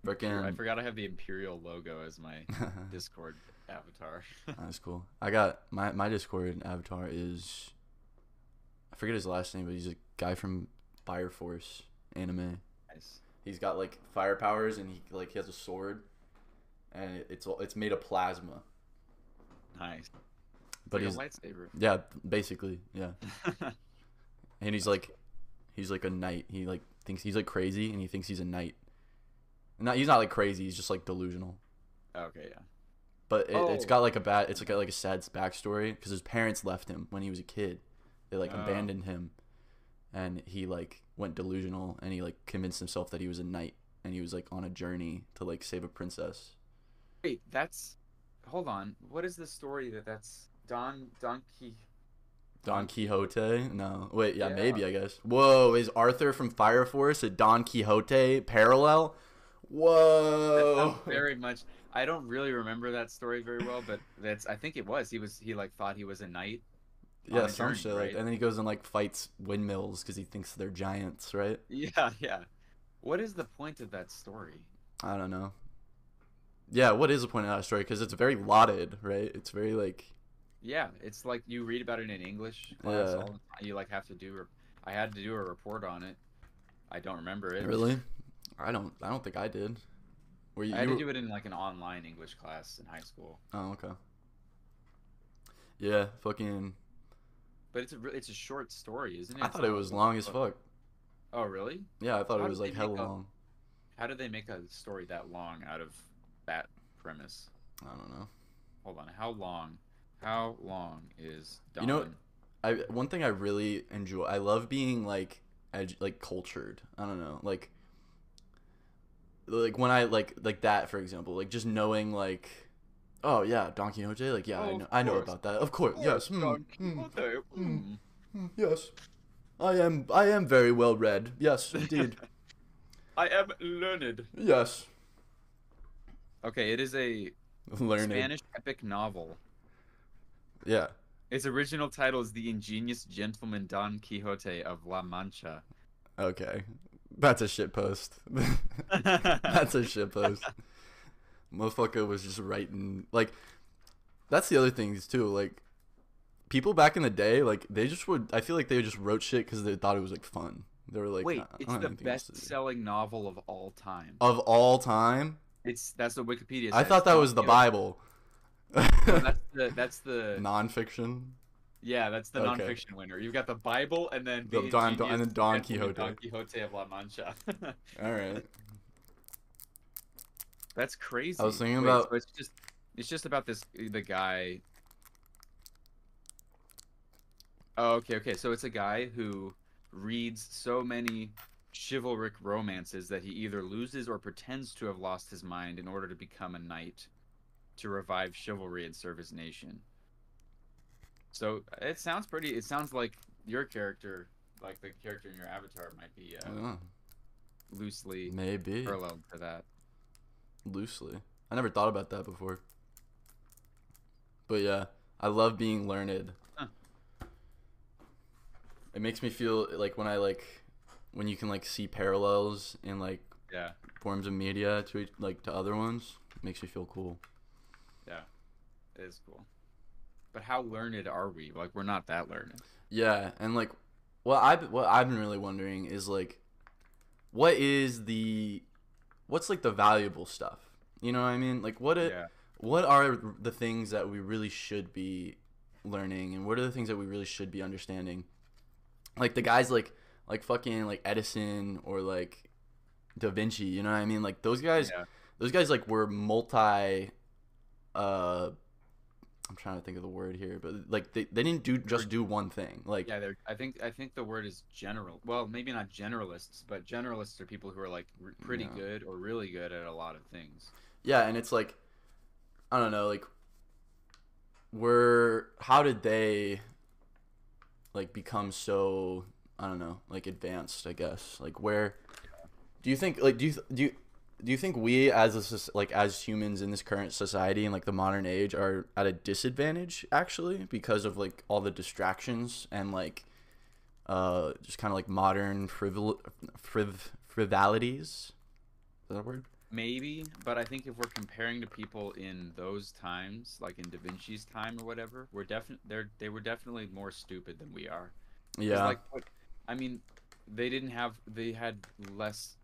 Speaker 2: I forgot I have the Imperial logo as my Discord avatar.
Speaker 1: That's cool. I got my my Discord avatar is I forget his last name, but he's a guy from Fire Force anime.
Speaker 2: nice.
Speaker 1: He's got like fire powers, and he like he has a sword, and it, it's it's made of plasma.
Speaker 2: Nice.
Speaker 1: But
Speaker 2: like
Speaker 1: he's
Speaker 2: a lightsaber.
Speaker 1: yeah, basically yeah. And he's like he's like a knight. He like thinks he's like crazy, and he thinks he's a knight. Not he's not like crazy. He's just like delusional.
Speaker 2: okay, yeah.
Speaker 1: But it, it's
Speaker 2: Oh.
Speaker 1: got like a bad. It's like got like a sad backstory because his parents left him when he was a kid. They like
Speaker 2: Oh.
Speaker 1: abandoned him, and he like went delusional and he like convinced himself that he was a knight and he was like on a journey to like save a princess.
Speaker 2: Wait, that's. Hold on. What is the story that that's Don Donkey?
Speaker 1: Don Quixote? No, wait, yeah,
Speaker 2: Yeah.
Speaker 1: maybe I guess. Whoa, is Arthur from Fire Force a Don Quixote parallel? Whoa.
Speaker 2: Very much. I don't really remember that story very well, but that's. I think it was. He was. He like thought he was a knight.
Speaker 1: yeah, some shit
Speaker 2: right?
Speaker 1: and then he goes and like fights windmills because he thinks they're giants, right?
Speaker 2: Yeah, yeah. What is the point of that story?
Speaker 1: I don't know. Yeah, what is the point of that story? Because it's very lauded, right? It's very like
Speaker 2: Yeah, it's like you read about it in English class
Speaker 1: Yeah.
Speaker 2: all the time. You like have to do. I had to do a report on it. I don't remember it.
Speaker 1: really. I don't. I don't think I did. Were you?
Speaker 2: I had
Speaker 1: you
Speaker 2: to do it in like an online English class in high school.
Speaker 1: Oh, okay. Yeah, fucking.
Speaker 2: But it's a it's a short story, isn't it?
Speaker 1: I
Speaker 2: It's
Speaker 1: thought it was long as fuck.
Speaker 2: Oh really?
Speaker 1: Yeah, I thought
Speaker 2: How
Speaker 1: it was like
Speaker 2: a-
Speaker 1: long.
Speaker 2: How did they make a story that long out of that premise?
Speaker 1: I don't know.
Speaker 2: Hold on. How long? How long is Don?
Speaker 1: You know- I one thing I really enjoy. I love being like edu- like cultured. I don't know, like like when I like like that for example, like just knowing like oh yeah, Don Quixote, like yeah, I
Speaker 2: Oh,
Speaker 1: know I know about that. Of course, yes.
Speaker 2: Don
Speaker 1: hmm,
Speaker 2: Quixote,
Speaker 1: hmm.
Speaker 2: hmm.
Speaker 1: hmm, yes. I am I am very well read. Yes, indeed.
Speaker 2: I am learned.
Speaker 1: yes.
Speaker 2: Okay, it is a
Speaker 1: Learned.
Speaker 2: Spanish epic novel.
Speaker 1: Yeah.
Speaker 2: Its original title is The Ingenious Gentleman Don Quixote of La Mancha.
Speaker 1: Okay. That's a shit post. That's a shit post. Motherfucker was just writing like that's the other things too. Like people back in the day, like they just would. I feel like they just wrote shit because they thought it was like fun. They were like,
Speaker 2: Wait,
Speaker 1: "I- I
Speaker 2: it's the
Speaker 1: anything else to do."
Speaker 2: best-selling novel of all time.
Speaker 1: of all time.
Speaker 2: It's that's what Wikipedia.
Speaker 1: I thought that was the Bible.
Speaker 2: No, oh, that's the that's the
Speaker 1: Nonfiction.
Speaker 2: yeah that's the
Speaker 1: Okay.
Speaker 2: nonfiction winner. You've got the Bible and then
Speaker 1: The
Speaker 2: the
Speaker 1: Don- Don- and then Don
Speaker 2: Gentleman Don
Speaker 1: Quixote.
Speaker 2: Quixote of La Mancha.
Speaker 1: All right.
Speaker 2: That's crazy.
Speaker 1: I was thinking
Speaker 2: Wait,
Speaker 1: about-
Speaker 2: so it's just it's just about this the guy. Oh, okay, okay. So it's a guy who reads so many chivalric romances that he either loses or pretends to have lost his mind in order to become a knight to revive chivalry and serve his nation. So it sounds pretty. It sounds like your character, like the character in your avatar, might be uh,
Speaker 1: Oh,
Speaker 2: loosely
Speaker 1: maybe
Speaker 2: paralleled to that.
Speaker 1: loosely. I never thought about that before. But yeah, I love being learned.
Speaker 2: Huh.
Speaker 1: It makes me feel like when I like when you can like see parallels in like
Speaker 2: Yeah.
Speaker 1: forms of media to like to other ones, it makes me feel cool.
Speaker 2: Yeah, it is cool. But how learned are we? Like we're not that learned.
Speaker 1: Yeah, and like what I what I've been really wondering is like what is the what's like the valuable stuff? You know what I mean? Like what it
Speaker 2: yeah.
Speaker 1: what are the things that we really should be learning and what are the things that we really should be understanding like the guys like like fucking like Edison or like Da Vinci. You know what I mean? Like those guys,
Speaker 2: Yeah.
Speaker 1: those guys like were multi. Uh, I'm trying to think of the word here, but like they, they didn't do just do one thing. Like
Speaker 2: Yeah, they're. I think. I think the word is general. Well, maybe not generalists, but generalists are people who are like r- pretty
Speaker 1: Yeah.
Speaker 2: good or really good at a lot of things.
Speaker 1: Yeah, and it's like I don't know, like were how did they like become so I don't know, like advanced, I guess. Like where do you think like do you do you do you think we as a like as humans in this current society and like the modern age are at a disadvantage actually because of like all the distractions and like uh just kind of like modern frivol- friv- frivolities? Is that a word?
Speaker 2: Maybe, but I think if we're comparing to people in those times, like in Da Vinci's time or whatever, we're definitely they're they were definitely more stupid than we are.
Speaker 1: Yeah.
Speaker 2: Like, I mean, they didn't have they had less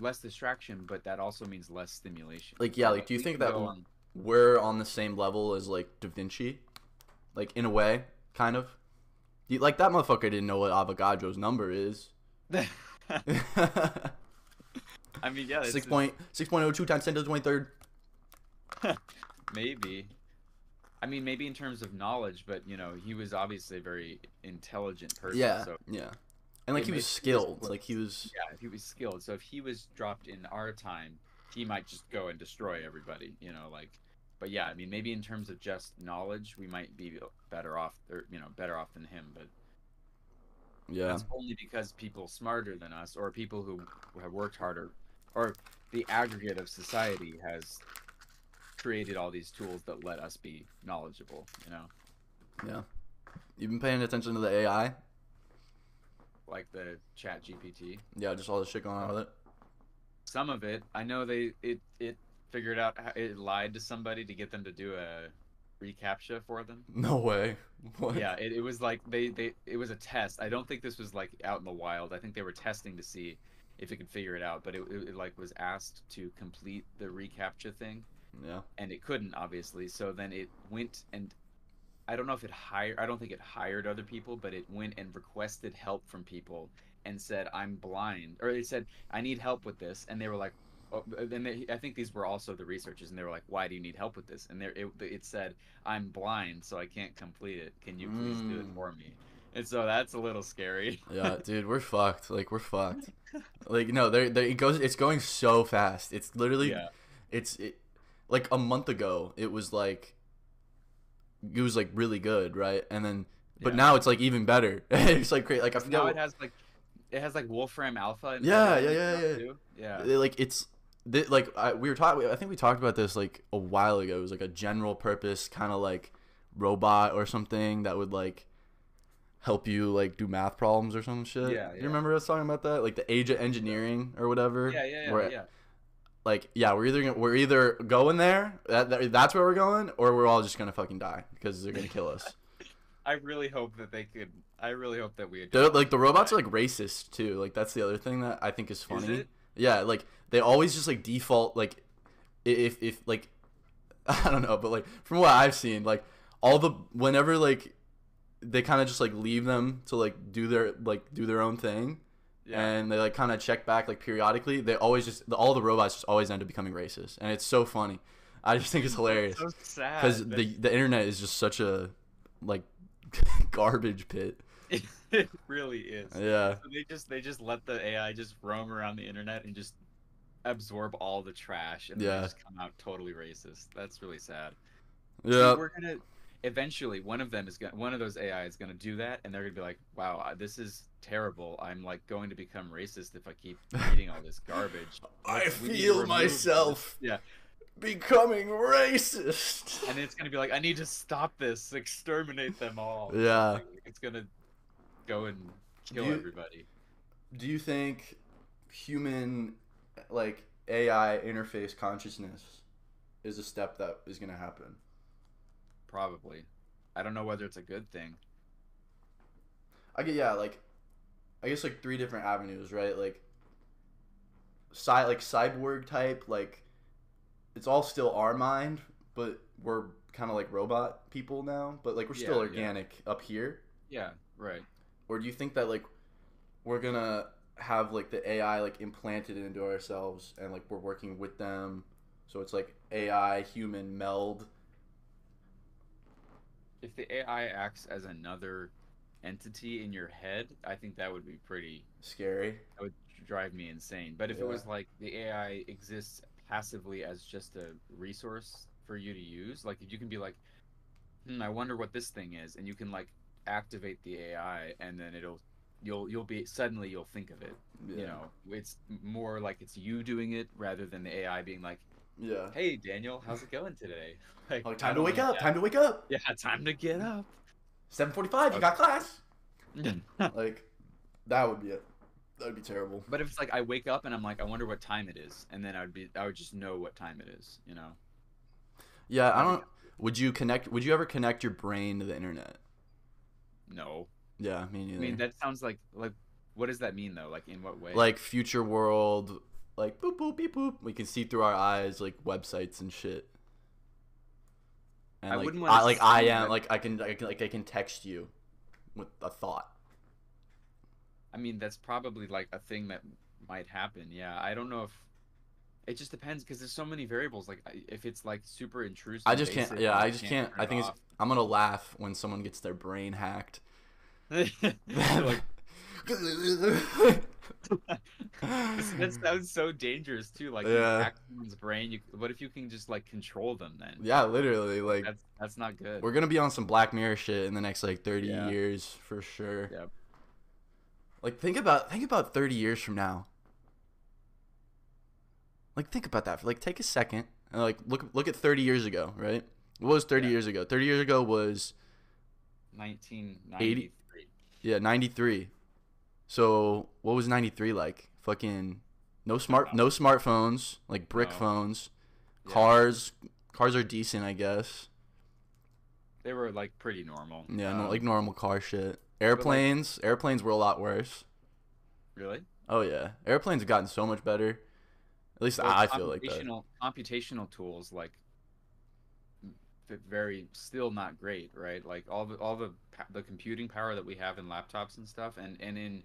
Speaker 2: less distraction, but that also means less stimulation.
Speaker 1: Like, yeah, like, do you
Speaker 2: we
Speaker 1: think that
Speaker 2: on-
Speaker 1: we're on the same level as like Da Vinci, like in a way, kind of. You, like that motherfucker didn't know what Avogadro's number is.
Speaker 2: I mean, yeah,
Speaker 1: Six point six point oh two times ten to the twenty third.
Speaker 2: maybe. I mean, maybe in terms of knowledge, but you know, he was obviously a very intelligent person.
Speaker 1: Yeah,
Speaker 2: So
Speaker 1: yeah, and like he was
Speaker 2: makes- it is
Speaker 1: skilled. Like he was.
Speaker 2: yeah, he was skilled. So if he was dropped in our time, he might just go and destroy everybody. You know, like. But yeah, I mean, maybe in terms of just knowledge, we might be better off, or you know, better off than him. But
Speaker 1: Yeah,
Speaker 2: that's only because people smarter than us, or people who have worked harder, or the aggregate of society has created all these tools that let us be knowledgeable. You know,
Speaker 1: yeah. You've been paying attention to the AI?
Speaker 2: Like the Chat GPT.
Speaker 1: Yeah, just all the shit going on with it.
Speaker 2: Some of it, I know they it it figured out how it lied to somebody to get them to do a recaptcha for them.
Speaker 1: No way. What?
Speaker 2: Yeah, it, it was like they, they it was a test. I don't think this was like out in the wild. I think they were testing to see if it could figure it out. But it, it, it like was asked to complete the recaptcha thing,
Speaker 1: Yeah.
Speaker 2: and it couldn't obviously. So then it went and I don't know if it hired. I don't think it hired other people, but it went and requested help from people and said I'm blind, or they said I need help with this, and they were like. Oh, and they, I think these were also the researchers, and they were like, "Why do you need help with this?" And there, it, it said, "I'm blind, so I can't complete it. Can you please do it
Speaker 1: Mm.
Speaker 2: for me?" And so that's a little scary.
Speaker 1: Yeah, dude, we're fucked. Like we're fucked. Like no, there, there it goes. It's going so fast. It's literally,
Speaker 2: Yeah.
Speaker 1: it's it, like a month ago. It was like, it was like really good, right? And then, but
Speaker 2: Yeah.
Speaker 1: now it's like even better. it's like great. Like I forget.
Speaker 2: now it has like, it has like Wolfram Alpha.
Speaker 1: Yeah, yeah, yeah, yeah.
Speaker 2: too. Yeah.
Speaker 1: it- like it's th- like I, we were talking. I think we talked about this like a while ago. It was like a general purpose kind of like robot or something that would like help you like do math problems or some shit.
Speaker 2: Yeah,
Speaker 1: You remember us talking about that? Like the age of engineering or whatever.
Speaker 2: Yeah, yeah, yeah,
Speaker 1: Where-
Speaker 2: yeah.
Speaker 1: Like yeah, we're either gonna, we're either going there. That, that that's where we're going, or we're all just gonna fucking die because they're gonna kill us.
Speaker 2: I really hope that they could. I really hope that we.
Speaker 1: Like the robots are like racist too. Like that's the other thing that I think is funny.
Speaker 2: it?
Speaker 1: Yeah, like they always just like default like if if like I don't know, but like from what I've seen, like all the whenever like they kind of just like leave them to like do their like do their own thing
Speaker 2: Yeah.
Speaker 1: and they like kind of check back like periodically they always just the, all the robots just always end up becoming racist and it's so funny i just think it's hilarious
Speaker 2: so sad.
Speaker 1: because the the internet is just such a like garbage pit
Speaker 2: it really is.
Speaker 1: yeah
Speaker 2: So they just they just let the AI just roam around the internet and just absorb all the trash and
Speaker 1: Yeah.
Speaker 2: just come out totally racist. That's really sad.
Speaker 1: yeah
Speaker 2: we're gonna eventually one of them is gonna one of those AI is gonna do that, and they're gonna be like, "Wow, this is terrible. I'm like going to become racist if I keep reading all this garbage."
Speaker 1: i
Speaker 2: Let's- we need to
Speaker 1: feel myself
Speaker 2: this." Yeah,
Speaker 1: becoming racist
Speaker 2: and it's gonna be like, "I need to stop this. Exterminate them all."
Speaker 1: Yeah.
Speaker 2: Like, it's gonna go and kill
Speaker 1: You-
Speaker 2: everybody.
Speaker 1: do you think human like ai interface consciousness is a step that is going to happen
Speaker 2: Probably. I don't know whether it's a good thing.
Speaker 1: i get yeah like i guess like three different avenues right like cy like cyborg type like it's all still our mind but we're kind of like robot people now but like we're still
Speaker 2: Yeah, yeah.
Speaker 1: organic up here
Speaker 2: Yeah. Right.
Speaker 1: or do you think that like we're gonna have like the AI like implanted into ourselves, and like we're working with them, so it's like AI human meld.
Speaker 2: If the AI acts as another entity in your head, I think that would be pretty
Speaker 1: Scary.
Speaker 2: that would drive me insane. But if
Speaker 1: Yeah.
Speaker 2: it was like the AI exists passively as just a resource for you to use, like if you can be like, hmm, I wonder what this thing is, and you can like activate the AI, and then it'll you'll you'll be suddenly you'll think of it.
Speaker 1: Yeah.
Speaker 2: You know, it's more like it's you doing it rather than the AI being like,
Speaker 1: Yeah.
Speaker 2: Hey Daniel, how's it going today? Like,
Speaker 1: Like time to wake up.
Speaker 2: that.
Speaker 1: Time to wake up.
Speaker 2: Yeah, time to get up.
Speaker 1: Seven forty-five. You got class. Like, that would be it. That would be terrible.
Speaker 2: But if it's like I wake up and I'm like, I wonder what time it is, and then I would be, I would just know what time it is. You know.
Speaker 1: Yeah, I don't. Would you connect? Would you ever connect your brain to the internet?
Speaker 2: No.
Speaker 1: Yeah, me neither.
Speaker 2: I mean, that sounds like like what does that mean though? Like in what way?
Speaker 1: like future world, like boop boop beep boop. We can see through our eyes like websites and shit. And
Speaker 2: I
Speaker 1: like,
Speaker 2: wouldn't
Speaker 1: I,
Speaker 2: wanna
Speaker 1: like I
Speaker 2: see
Speaker 1: am
Speaker 2: that.
Speaker 1: like I can, I can like I can text you with a thought.
Speaker 2: I mean, that's probably like a thing that might happen. Yeah, I don't know if it just depends because there's so many variables. Like if it's like super intrusive.
Speaker 1: I just can't.
Speaker 2: basic,
Speaker 1: Yeah, I just can't. I think
Speaker 2: it
Speaker 1: it's. I'm gonna laugh when someone gets their brain hacked.
Speaker 2: like that sounds so dangerous too. Like
Speaker 1: Yeah.
Speaker 2: someone's brain. You, what if you can just like control them? Then
Speaker 1: yeah, literally. Like
Speaker 2: that's that's not good.
Speaker 1: we're gonna be on some Black Mirror shit in the next like 30
Speaker 2: Yeah.
Speaker 1: years for sure.
Speaker 2: Yep.
Speaker 1: Like think about think about 30 years from now. Like think about that. For, like take a second and like look look at 30 years ago, right? What was 30
Speaker 2: Yeah.
Speaker 1: years ago? 30 years ago was
Speaker 2: 1993.
Speaker 1: yeah, 93. So, what was 93 like? Fucking no smart no smartphones, like brick
Speaker 2: No.
Speaker 1: phones.
Speaker 2: Yeah.
Speaker 1: Cars cars are decent, I guess.
Speaker 2: They were like pretty normal.
Speaker 1: Yeah, no,
Speaker 2: Um,
Speaker 1: like normal car shit. Airplanes, airplanes were a lot worse.
Speaker 2: really.
Speaker 1: Oh yeah, airplanes have gotten so much better. At least
Speaker 2: Well,
Speaker 1: I feel like that.
Speaker 2: computational computational tools like very still not great, right? Like all the all the the computing power that we have in laptops and stuff, and and in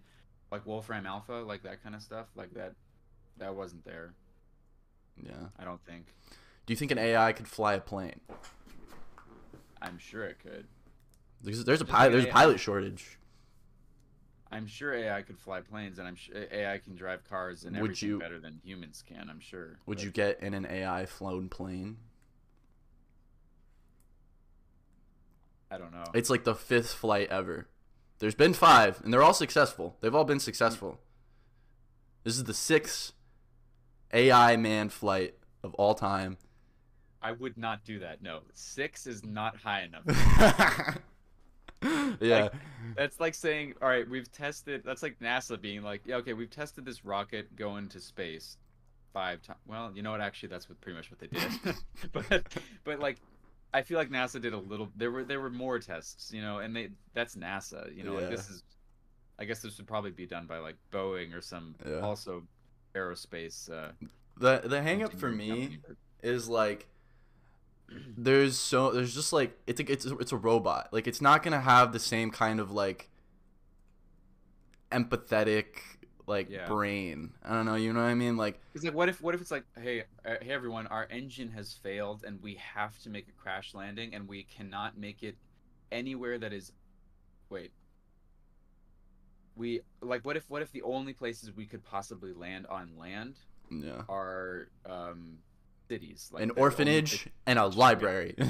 Speaker 2: like Wolfram Alpha, like that kind of stuff, like that that wasn't there.
Speaker 1: Yeah.
Speaker 2: I don't think.
Speaker 1: Do you think an AI could fly a plane?
Speaker 2: I'm sure it could.
Speaker 1: There's, there's a pilot. There's a pilot shortage.
Speaker 2: I'm sure AI could fly planes, and I'm sure AI can drive cars and
Speaker 1: Would
Speaker 2: everything
Speaker 1: you-
Speaker 2: better than humans can. I'm sure.
Speaker 1: Would
Speaker 2: but-
Speaker 1: you get in an AI flown plane?
Speaker 2: I don't know.
Speaker 1: It's like the fifth flight ever. There's been five, and they're all successful. They've all been successful. This is the sixth AI man flight of all time.
Speaker 2: I would not do that. No, six is not high enough.
Speaker 1: yeah.
Speaker 2: That's like saying, all right, we've tested. That's like NASA being like, yeah, okay, we've tested this rocket going to space five times. Well, you know what? Actually, that's what pretty much what they did. but but like, I feel like NASA did a little. There were there were more tests, you know, and they that's NASA. You know, like this is. I guess this would probably be done by like Boeing or some
Speaker 1: Yeah.
Speaker 2: also aerospace. Uh,
Speaker 1: the the hang up for me is like there's so there's just like it's a, it's a, it's a robot. Like it's not gonna have the same kind of like empathetic like
Speaker 2: Yeah.
Speaker 1: brain. I don't know. You know what I mean? Like
Speaker 2: It's like, what if, what if it's like, hey, uh, hey, everyone, our engine has failed, and we have to make a crash landing, and we cannot make it anywhere that is, wait, we like, what if, what if the only places we could possibly land on land
Speaker 1: yeah,
Speaker 2: are um, cities, like
Speaker 1: an orphanage and a library.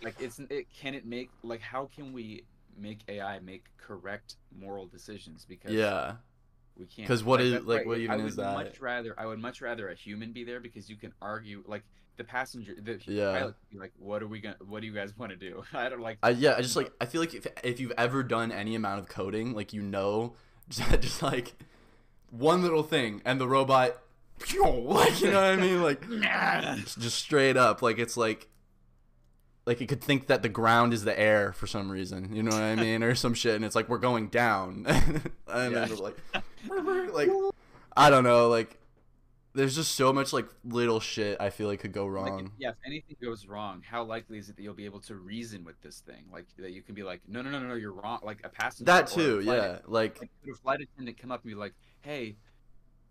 Speaker 2: Like, it's, it can it make like, how can we make AI make correct moral decisions? Because
Speaker 1: yeah.
Speaker 2: We can't
Speaker 1: 'Cause what is-
Speaker 2: that-
Speaker 1: like,
Speaker 2: right,
Speaker 1: what
Speaker 2: I
Speaker 1: even
Speaker 2: would
Speaker 1: is that?
Speaker 2: Much rather, I would much rather a human be there because you can argue. Like the passenger, the
Speaker 1: Yeah.
Speaker 2: pilot, like, what are we gonna? What do you guys want to do? I don't like.
Speaker 1: I yeah, I just like I feel like if if you've ever done any amount of coding, like you know, just, just like one little thing, and the robot, like you know what I mean, like just just straight up, like it's like, like it could think that the ground is the air for some reason, you know what I mean, or some shit, and it's like we're going down, and
Speaker 2: Yeah.
Speaker 1: then like, like I don't know, like there's just so much like little shit I feel like could go
Speaker 2: Like,
Speaker 1: wrong.
Speaker 2: yeah, if anything goes wrong, how likely is it that you'll be able to reason with this thing? Like that you can be like, no, no, no, no, no, you're wrong. Like a passenger.
Speaker 1: that
Speaker 2: or a
Speaker 1: too,
Speaker 2: flight
Speaker 1: yeah. Like
Speaker 2: like could a flight attendant come up and be like, "Hey,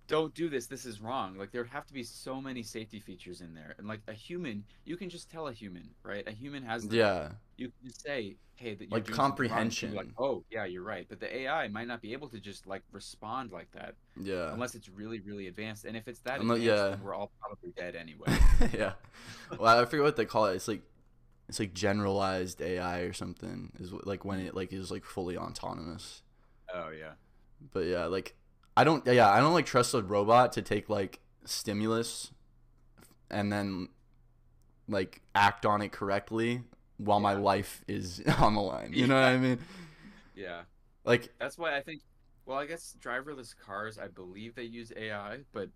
Speaker 2: don't do this. This is wrong." Like there'd have to be so many safety features in there. And like a human, you can just tell a human, right? A human has the,
Speaker 1: yeah,
Speaker 2: You can say, "Hey, that
Speaker 1: Like
Speaker 2: doing something wrong," and
Speaker 1: comprehension.
Speaker 2: Like, oh yeah, you're right. But the AI might not be able to just like respond like that
Speaker 1: yeah,
Speaker 2: unless it's really, really advanced. And if it's that
Speaker 1: Unle-
Speaker 2: advanced,
Speaker 1: yeah.
Speaker 2: then we're all probably dead anyway.
Speaker 1: yeah. Well, I forget what they call it. It's like it's like generalized AI or something. Is like when hmm. it like is like fully autonomous.
Speaker 2: oh yeah.
Speaker 1: But yeah, like I don't yeah, I don't like trust a robot to take like stimulus and then like act on it correctly while my life is on the line. You know what I mean?
Speaker 2: Yeah.
Speaker 1: Like
Speaker 2: That's why I think. Well, I guess driverless cars. I believe they use AI, but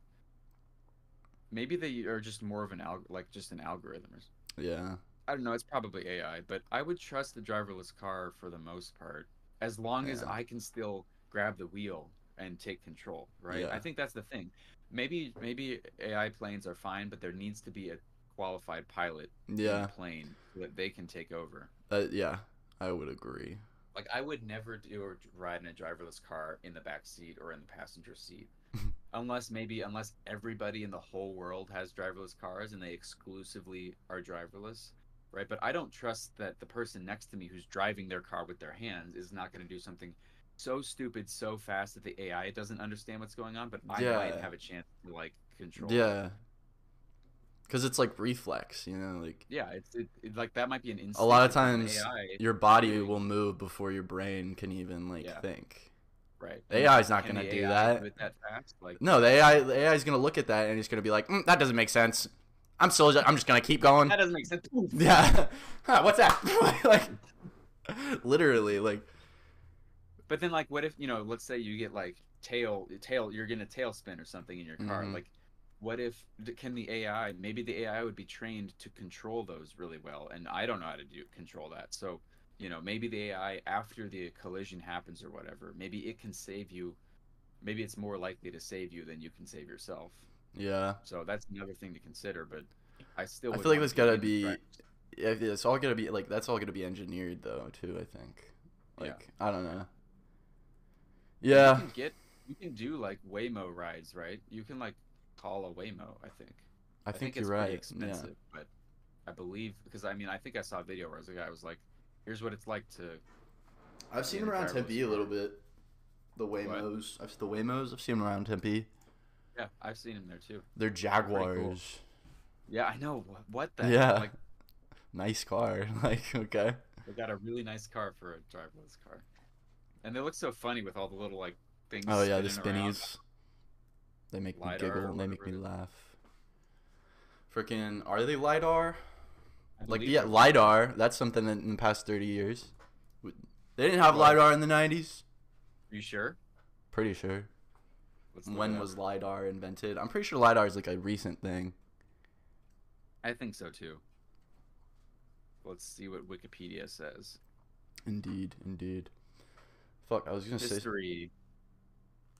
Speaker 2: maybe they are just more of an alg- like just an algorithm.
Speaker 1: Yeah.
Speaker 2: I don't know. It's probably AI, but I would trust the driverless car for the most part, as long as I can still grab the wheel and take control. Right.
Speaker 1: Yeah.
Speaker 2: I think that's the thing. Maybe maybe AI planes are fine, but there needs to be a qualified pilot in the
Speaker 1: Yeah.
Speaker 2: plane so that they can take over.
Speaker 1: Uh, yeah. I would agree.
Speaker 2: Like I would never do or ride in a driverless car in the back seat or in the passenger seat, unless maybe unless everybody in the whole world has driverless cars and they exclusively are driverless, right? But I don't trust that the person next to me who's driving their car with their hands is not going to do something so stupid so fast that the AI doesn't understand what's going on, but I might have a chance to like control. it.
Speaker 1: Yeah. Cuz it's like reflex, you know, like
Speaker 2: Yeah, it's it, it, like that might be an instinct.
Speaker 1: a lot of times
Speaker 2: AI,
Speaker 1: your body will move before your brain can even like
Speaker 2: Yeah.
Speaker 1: think.
Speaker 2: right.
Speaker 1: The AI is not gonna do
Speaker 2: AI
Speaker 1: that.
Speaker 2: do that fast? Like
Speaker 1: No, the AI the AI is gonna look at that and it's gonna be like, mm, that doesn't make sense. I'm still I'm just gonna keep going.
Speaker 2: that doesn't make sense.
Speaker 1: Yeah. Huh, what's that? like, literally, like,
Speaker 2: But then, like, what if you know? Let's say you get like tail, tail. You're getting a tailspin or something in your car.
Speaker 1: Mhm.
Speaker 2: Like, what if can the AI? Maybe the AI would be trained to control those really well, and I don't know how to do control that. So, you know, maybe the AI after the collision happens or whatever, maybe it can save you. Maybe it's more likely to save you than you can save yourself.
Speaker 1: yeah.
Speaker 2: So that's another thing to consider. But I still.
Speaker 1: I feel like there's gotta be- Yeah, It's all gonna be like that's all gonna be engineered though too. I think.
Speaker 2: Yeah.
Speaker 1: Like I don't know.
Speaker 2: You
Speaker 1: Yeah.
Speaker 2: can get you can do like Waymo rides, right? You can like call a Waymo, I think.
Speaker 1: I think,
Speaker 2: it's
Speaker 1: you're
Speaker 2: pretty
Speaker 1: right.
Speaker 2: expensive, but I believe because I mean I think I saw a video where the guy was like, "Here's what it's like to."
Speaker 1: I've seen them around
Speaker 2: driverless
Speaker 1: Tempe a little bit. The Waymos. I've the Waymos. I've seen them around Tempe.
Speaker 2: Yeah, I've seen them there too.
Speaker 1: They're Jaguars.
Speaker 2: Yeah, I know. What, what the?
Speaker 1: Yeah.
Speaker 2: Heck? Like
Speaker 1: Nice car. Like okay.
Speaker 2: they got a really nice car for a driverless car, and they look so funny with all the little like things.
Speaker 1: Oh yeah, the
Speaker 2: spinning around.
Speaker 1: spinnies. They make me
Speaker 2: LiDAR or
Speaker 1: giggle. They make me laugh. Freaking, are they lidar? Like yeah, lidar. That's something that in the past thirty years, they didn't have lidar in the nineties.
Speaker 2: Are you sure?
Speaker 1: Pretty sure. When was lidar invented? I'm pretty sure lidar is like a recent thing.
Speaker 2: I think so too. Let's see what Wikipedia says.
Speaker 1: Indeed, indeed. Fuck, I was gonna say.
Speaker 2: History.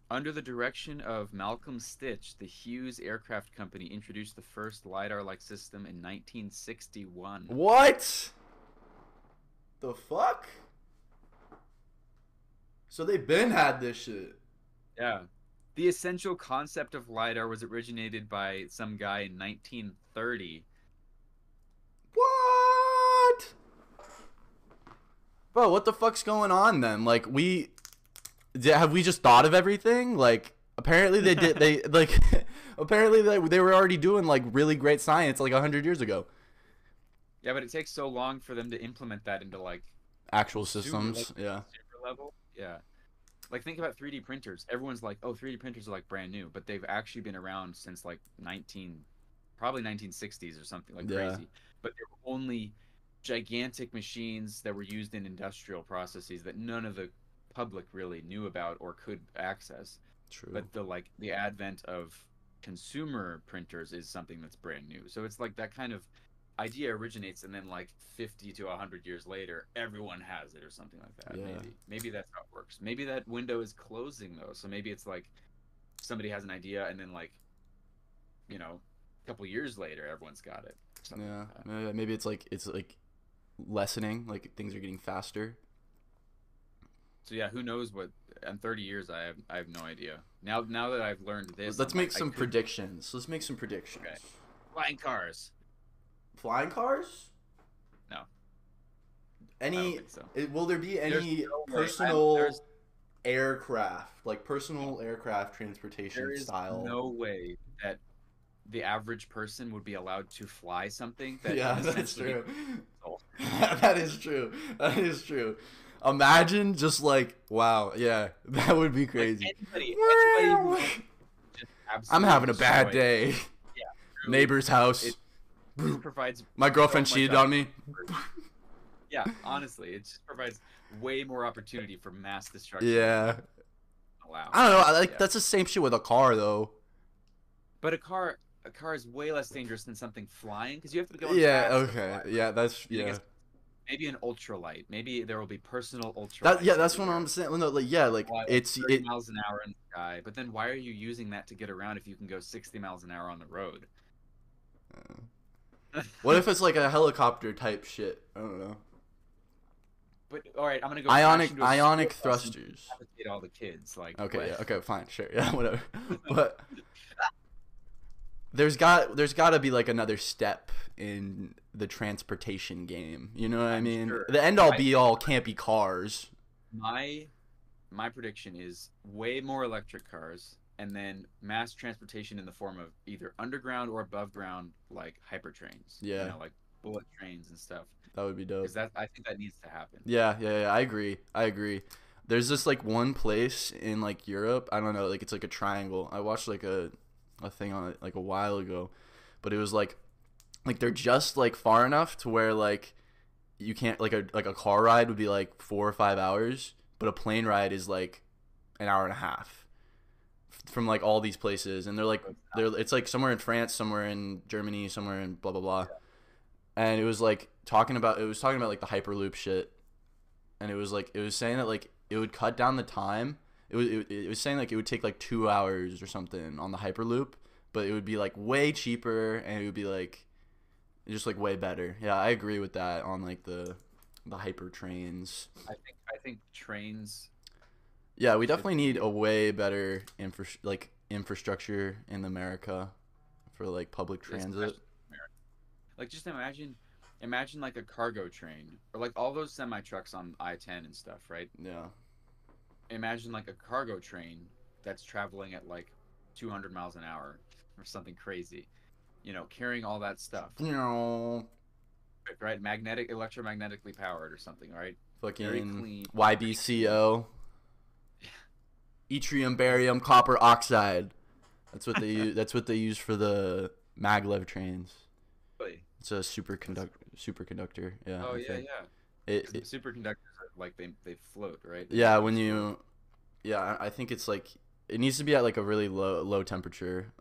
Speaker 2: Under the direction of Malcolm Stitch, the Hughes Aircraft Company introduced the first LiDAR-like system in 1961.
Speaker 1: What? The fuck? So they've been had this shit.
Speaker 2: Yeah. The essential concept of LiDAR was originated by some guy in 1930.
Speaker 1: What? Bro, what the fuck's going on then? Like we did, have we just thought of everything? Like apparently they did they like apparently they, they were already doing like really great science like 100 years ago.
Speaker 2: Yeah, but it takes so long for them to implement that into like
Speaker 1: Actual
Speaker 2: Super,
Speaker 1: systems,
Speaker 2: like-
Speaker 1: yeah.
Speaker 2: super level. Yeah. Like think about 3D printers. Everyone's like, "Oh, 3D printers are like brand new," but they've actually been around since like 19 probably 1960s or something like
Speaker 1: Yeah.
Speaker 2: crazy. But they were only gigantic machines that were used in industrial processes that none of the public really knew about or could access.
Speaker 1: True.
Speaker 2: But the like the advent of consumer printers is something that's brand new. So it's like that kind of idea originates and then like 50 to 100 years later everyone has it or something like that
Speaker 1: Yeah.
Speaker 2: maybe maybe that's how it works maybe that window is closing though so maybe it's like somebody has an idea and then like you know, a couple years later, everyone's got it.
Speaker 1: Yeah,
Speaker 2: like
Speaker 1: maybe, maybe it's like it's like lessening, like things are getting faster.
Speaker 2: So yeah, who knows what? In 30 years, I have I have no idea. Now now that I've learned this,
Speaker 1: Let's
Speaker 2: I'm
Speaker 1: make
Speaker 2: like,
Speaker 1: some predictions. Let's make some predictions.
Speaker 2: Okay. Flying cars.
Speaker 1: Flying cars?
Speaker 2: No.
Speaker 1: Any?
Speaker 2: so.
Speaker 1: it- will there be any
Speaker 2: no. I-
Speaker 1: personal aircraft, like personal aircraft transportation
Speaker 2: There is
Speaker 1: style?
Speaker 2: no way that the average person would be allowed to fly something that
Speaker 1: yeah, that's true.
Speaker 2: Oh.
Speaker 1: that is true. That is true. Imagine just like, wow, yeah, that would be
Speaker 2: Like,
Speaker 1: crazy.
Speaker 2: anybody, anybody just
Speaker 1: I'm having a bad day.
Speaker 2: Truly,
Speaker 1: Neighbor's house.
Speaker 2: it- it provides
Speaker 1: My girlfriend
Speaker 2: so
Speaker 1: cheated on me.
Speaker 2: yeah honestly it just provides way more opportunity for mass destruction
Speaker 1: Yeah.
Speaker 2: wow
Speaker 1: I don't know. I like
Speaker 2: Yeah.
Speaker 1: that's the same shit with a car though.
Speaker 2: but a car a car is way less dangerous than something flying because you have to go
Speaker 1: Yeah. Okay. Yeah. That's yeah.
Speaker 2: maybe an ultralight maybe there will be personal ultralights
Speaker 1: That yeah. That's what. I'm saying. Well, no, like yeah. Like
Speaker 2: Fly,
Speaker 1: it's
Speaker 2: 30
Speaker 1: it.
Speaker 2: miles an hour in the sky but then why are you using that to get around if you can go 60 miles an hour on the road
Speaker 1: What if it's like a helicopter type shit? I don't know.
Speaker 2: but all right i'm gonna go
Speaker 1: Ionic ionic
Speaker 2: school bus and
Speaker 1: thrusters.
Speaker 2: all the kids like
Speaker 1: Okay,
Speaker 2: what?
Speaker 1: yeah, okay, fine, sure, yeah, whatever. but there's got there's got to be like another step in the transportation game. You know what I
Speaker 2: I'm
Speaker 1: mean?
Speaker 2: sure.
Speaker 1: The end all be all can't be cars.
Speaker 2: my my prediction is way more electric cars and then mass transportation in the form of either underground or above ground like hyper trains
Speaker 1: Yeah.
Speaker 2: you know like bullet trains and stuff
Speaker 1: That would be dope.
Speaker 2: because that i think that needs to happen
Speaker 1: Yeah, yeah, yeah. I agree. I agree. There's this like one place in like Europe. I don't know. Like it's like a triangle. I watched like a a thing on it like a while ago, but it was like like they're just like far enough to where like you can't like a like a car ride would be like four or five hours, but a plane ride is like an hour and a half from like all these places, and they're like they're it's like somewhere in France, somewhere in Germany, somewhere in blah blah blah, and it was like talking about it was talking about like the hyperloop shit. And it was like it was saying that like it would cut down the time. It was it, it was saying like it would take like two hours or something on the hyperloop, but it would be like way cheaper and it would be like just like way better. Yeah, I agree with that on like the the hyper trains.
Speaker 2: i think i think trains
Speaker 1: Yeah, we definitely need a way better infra like infrastructure in America for like public transit.
Speaker 2: like just imagine imagine like a cargo train or like all those semi trucks on i-10 and stuff right
Speaker 1: Yeah.
Speaker 2: Imagine like a cargo train that's traveling at like 200 miles an hour or something crazy you know carrying all that stuff
Speaker 1: You know,
Speaker 2: right magnetic electromagnetically powered or something right
Speaker 1: fucking
Speaker 2: clean
Speaker 1: YBCO. Yttrium, barium, copper oxide. That's what they use. That's what they use for the maglev trains.
Speaker 2: Really?
Speaker 1: It's a superconductor. Superconductor. Yeah.
Speaker 2: oh
Speaker 1: I
Speaker 2: yeah
Speaker 1: think.
Speaker 2: yeah
Speaker 1: It, it-
Speaker 2: superconductors are like they, they float right
Speaker 1: yeah. When you, yeah, I think it's like it needs to be at like a really low low temperature.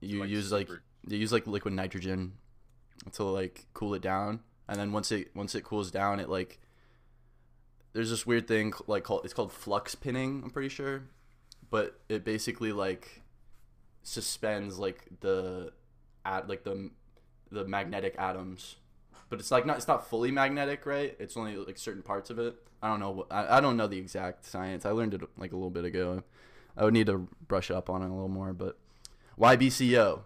Speaker 1: You use like you use like liquid nitrogen to like cool it down, and then once it once it cools down, it like there's this weird thing like called it's called flux pinning. I'm pretty sure, but it basically like suspends like the at like the the magnetic atoms. But it's like not it's not fully magnetic, right? It's only like certain parts of it. I don't know. I, I don't know the exact science. I learned it like a little bit ago. I would need to brush up on it a little more, but YBCO.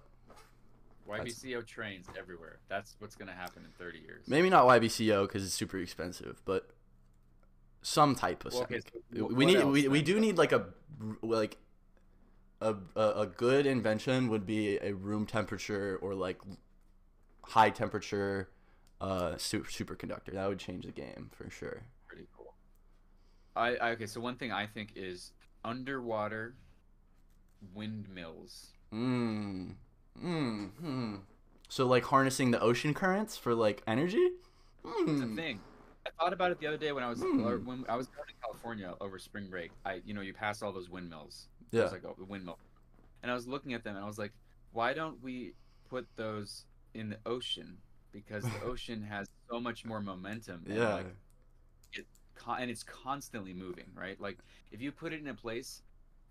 Speaker 2: YBCO trains everywhere that's what's gonna happen in 30 years
Speaker 1: Maybe not YBCO because it's super expensive, but some type of
Speaker 2: Well, okay, so
Speaker 1: we need we, we do need like a like a a good invention would be a room temperature or like high temperature uh super superconductor. That would change the game for sure.
Speaker 2: pretty cool I, I okay so one thing i think is underwater windmills
Speaker 1: Mm. Mm. Hmm. So like harnessing the ocean currents for like energy?
Speaker 2: It's a
Speaker 1: Mm.
Speaker 2: thing. I thought about it the other day when I was or when I was going to California over spring break. I you know you pass all those windmills.
Speaker 1: Yeah.
Speaker 2: was like a windmill, and I was looking at them and I was like, why don't we put those in the ocean? Because the ocean has so much more momentum. And
Speaker 1: Yeah.
Speaker 2: Like, con- and it's constantly moving, right? Like if you put it in a place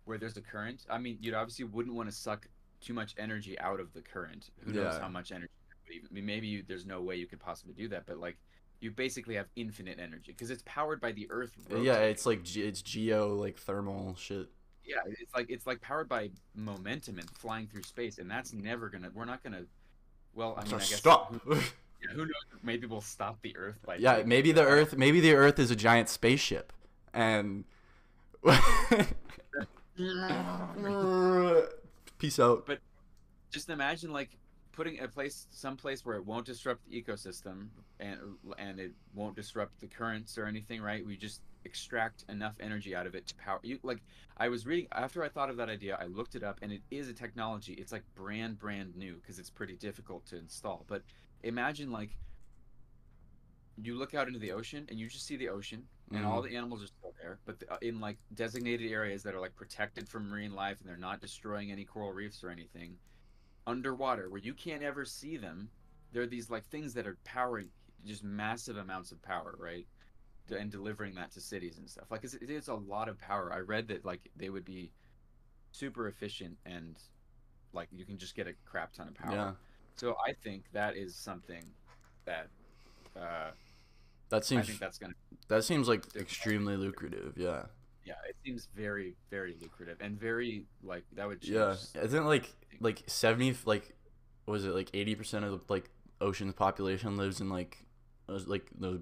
Speaker 2: where there's a current, I mean, you obviously wouldn't want to suck too much energy out of the current. Who knows
Speaker 1: Yeah.
Speaker 2: how much energy? I mean, maybe you, there's no way you could possibly do that, but like you basically have infinite energy because it's powered by the Earth.
Speaker 1: yeah, it's like it's geo like thermal shit.
Speaker 2: yeah, it's like it's like powered by momentum and flying through space, and that's never gonna. We're not gonna. Well, I mean, I guess
Speaker 1: stop.
Speaker 2: Who, yeah, who knows? Maybe we'll stop the Earth by.
Speaker 1: yeah, maybe the Earth, maybe the Earth is a giant spaceship, and peace out.
Speaker 2: But- just imagine like putting a place some place where it won't disrupt the ecosystem and and it won't disrupt the currents or anything right we just extract enough energy out of it to power you like i was reading after i thought of that idea i looked it up and it is a technology. It's like brand brand new because it's pretty difficult to install. But imagine like you look out into the ocean and you just see the ocean and all mm-hmm. the animals are still there but the, in like designated areas that are like protected from marine life and they're not destroying any coral reefs or anything underwater where you can't ever see them there are these like things that are powering just massive amounts of power right and delivering that to cities and stuff like it's, it is a lot of power i read that like they would be super efficient and like you can just get a crap ton of power
Speaker 1: Yeah,
Speaker 2: so i think that is something that uh,
Speaker 1: that seems i
Speaker 2: think that's gonna
Speaker 1: that seems like extremely lucrative. Yeah,
Speaker 2: yeah it seems very very lucrative and very like that would change
Speaker 1: yeah. Isn't like like seventy like what was it like eighty percent of the like ocean's population lives in like like the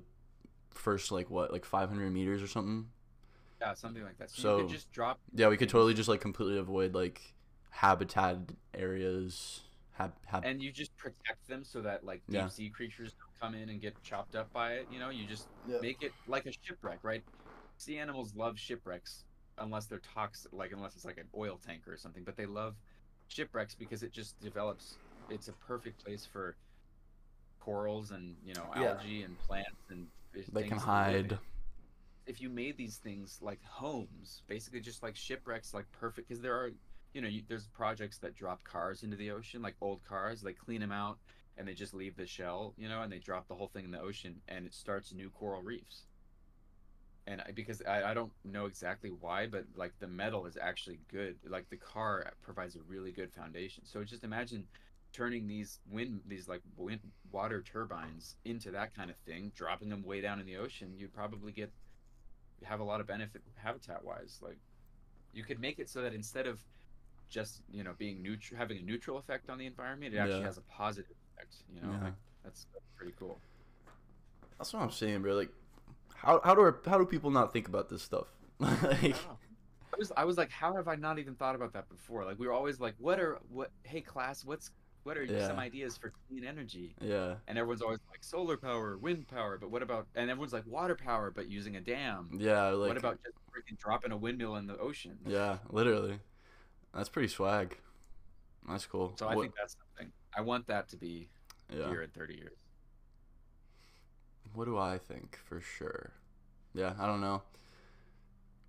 Speaker 1: first like what like five hundred meters or something.
Speaker 2: yeah something like that so,
Speaker 1: So-
Speaker 2: you could just drop
Speaker 1: Yeah, we could totally just like completely avoid like habitat areas. Hab, hab-
Speaker 2: and you just protect them so that like deep
Speaker 1: Yeah.
Speaker 2: sea creatures don't come in and get chopped up by it you know you just
Speaker 1: Yeah.
Speaker 2: make it like a shipwreck right sea animals love shipwrecks unless they're toxic like unless it's like an oil tanker or something but they love shipwrecks because it just develops it's a perfect place for corals and you know
Speaker 1: Yeah.
Speaker 2: algae and plants and
Speaker 1: they can hide.
Speaker 2: if you made these things like homes basically just like shipwrecks like perfect because there are you know you, there's projects that drop cars into the ocean like old cars they clean them out and they just leave the shell you know and they drop the whole thing in the ocean and it starts new coral reefs. And I, because I, I don't know exactly why but like the metal is actually good like the car provides a really good foundation. So just imagine turning these wind these like wind water turbines into that kind of thing dropping them way down in the ocean you'd probably get have a lot of benefit habitat wise like you could make it so that instead of just you know being neutral having a neutral effect on the environment it actually
Speaker 1: Yeah.
Speaker 2: has a positive effect you know
Speaker 1: Yeah.
Speaker 2: like, that's, that's pretty cool
Speaker 1: That's what I'm saying, bro. Like, how how do how do people not think about this stuff? like,
Speaker 2: I was, I was like how have i not even thought about that before like we were always like what are what hey class what's what are
Speaker 1: Yeah.
Speaker 2: some ideas for clean energy
Speaker 1: yeah,
Speaker 2: and everyone's always like solar power wind power but what about and everyone's like water power but using a dam
Speaker 1: yeah. Like,
Speaker 2: what about just freaking dropping a windmill in the ocean
Speaker 1: yeah, literally. That's pretty swag. That's cool.
Speaker 2: so i
Speaker 1: What-
Speaker 2: think that's something i want that to be
Speaker 1: yeah.
Speaker 2: here in 30 years
Speaker 1: What do I think for sure? Yeah, I don't know.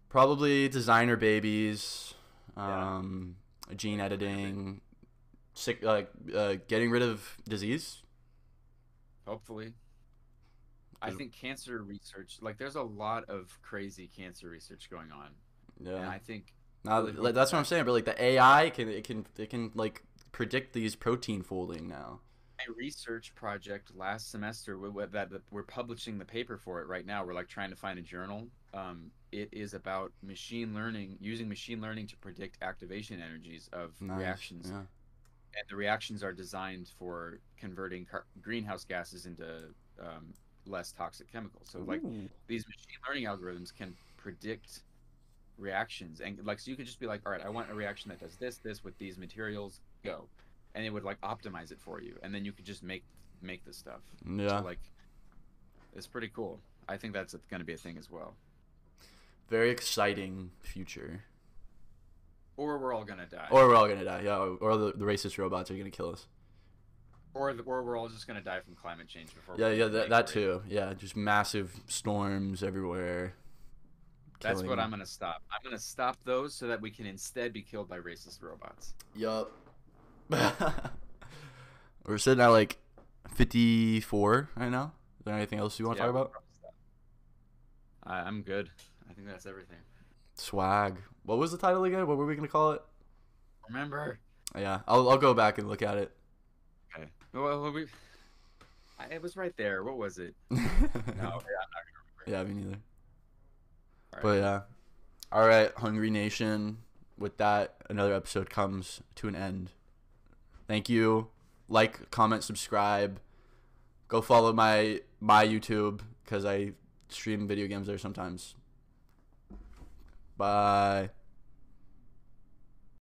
Speaker 1: Probably designer babies,
Speaker 2: Yeah.
Speaker 1: um, gene editing, sick, like uh, getting rid of disease.
Speaker 2: hopefully i think cancer research like there's a lot of crazy cancer research going on and
Speaker 1: Yeah,
Speaker 2: i think
Speaker 1: now, like, that's what I'm saying. But like the AI can it can it can like predict these protein folding now.
Speaker 2: my research project last semester we- we- that that we're publishing the paper for it right now we're like trying to find a journal um, it is about machine learning using machine learning to predict activation energies of
Speaker 1: Nice.
Speaker 2: reactions
Speaker 1: Yeah.
Speaker 2: And the reactions are designed for converting car- greenhouse gases into um, less toxic chemicals. So like these machine learning algorithms can predict reactions and like so you could just be like all right i want a reaction that does this this with these materials go. And it would like optimize it for you and then you could just make make this stuff.
Speaker 1: Yeah.
Speaker 2: so, like it's pretty cool. I think that's going to be a thing as well.
Speaker 1: Very exciting future.
Speaker 2: Or we're all to die
Speaker 1: Or we're all gonna die. Yeah. Or, the, the racist robots are gonna kill us.
Speaker 2: or, the, or we're all just to die from climate change before
Speaker 1: Yeah, yeah, that, that too. Yeah, just massive storms everywhere.
Speaker 2: that's what i'm to stop i'm to stop those so that we can instead be killed by racist robots
Speaker 1: Yup. We're sitting at like 54 right now. Is there anything else you want to
Speaker 2: Yeah,
Speaker 1: talk about?
Speaker 2: probably stop. I, i'm good i think that's everything
Speaker 1: Swag. What was the title again? What were we gonna call it?
Speaker 2: remember
Speaker 1: Yeah, I'll I'll go back and look at it.
Speaker 2: Okay. Well, we. I, it was right there. What was it? No, yeah, I'm not gonna remember.
Speaker 1: yeah, me neither.
Speaker 2: Right.
Speaker 1: But yeah. All right, Hungry Nation. With that, another episode comes to an end. Thank you. Like, comment, subscribe. Go follow my my YouTube because I stream video games there sometimes. Bye.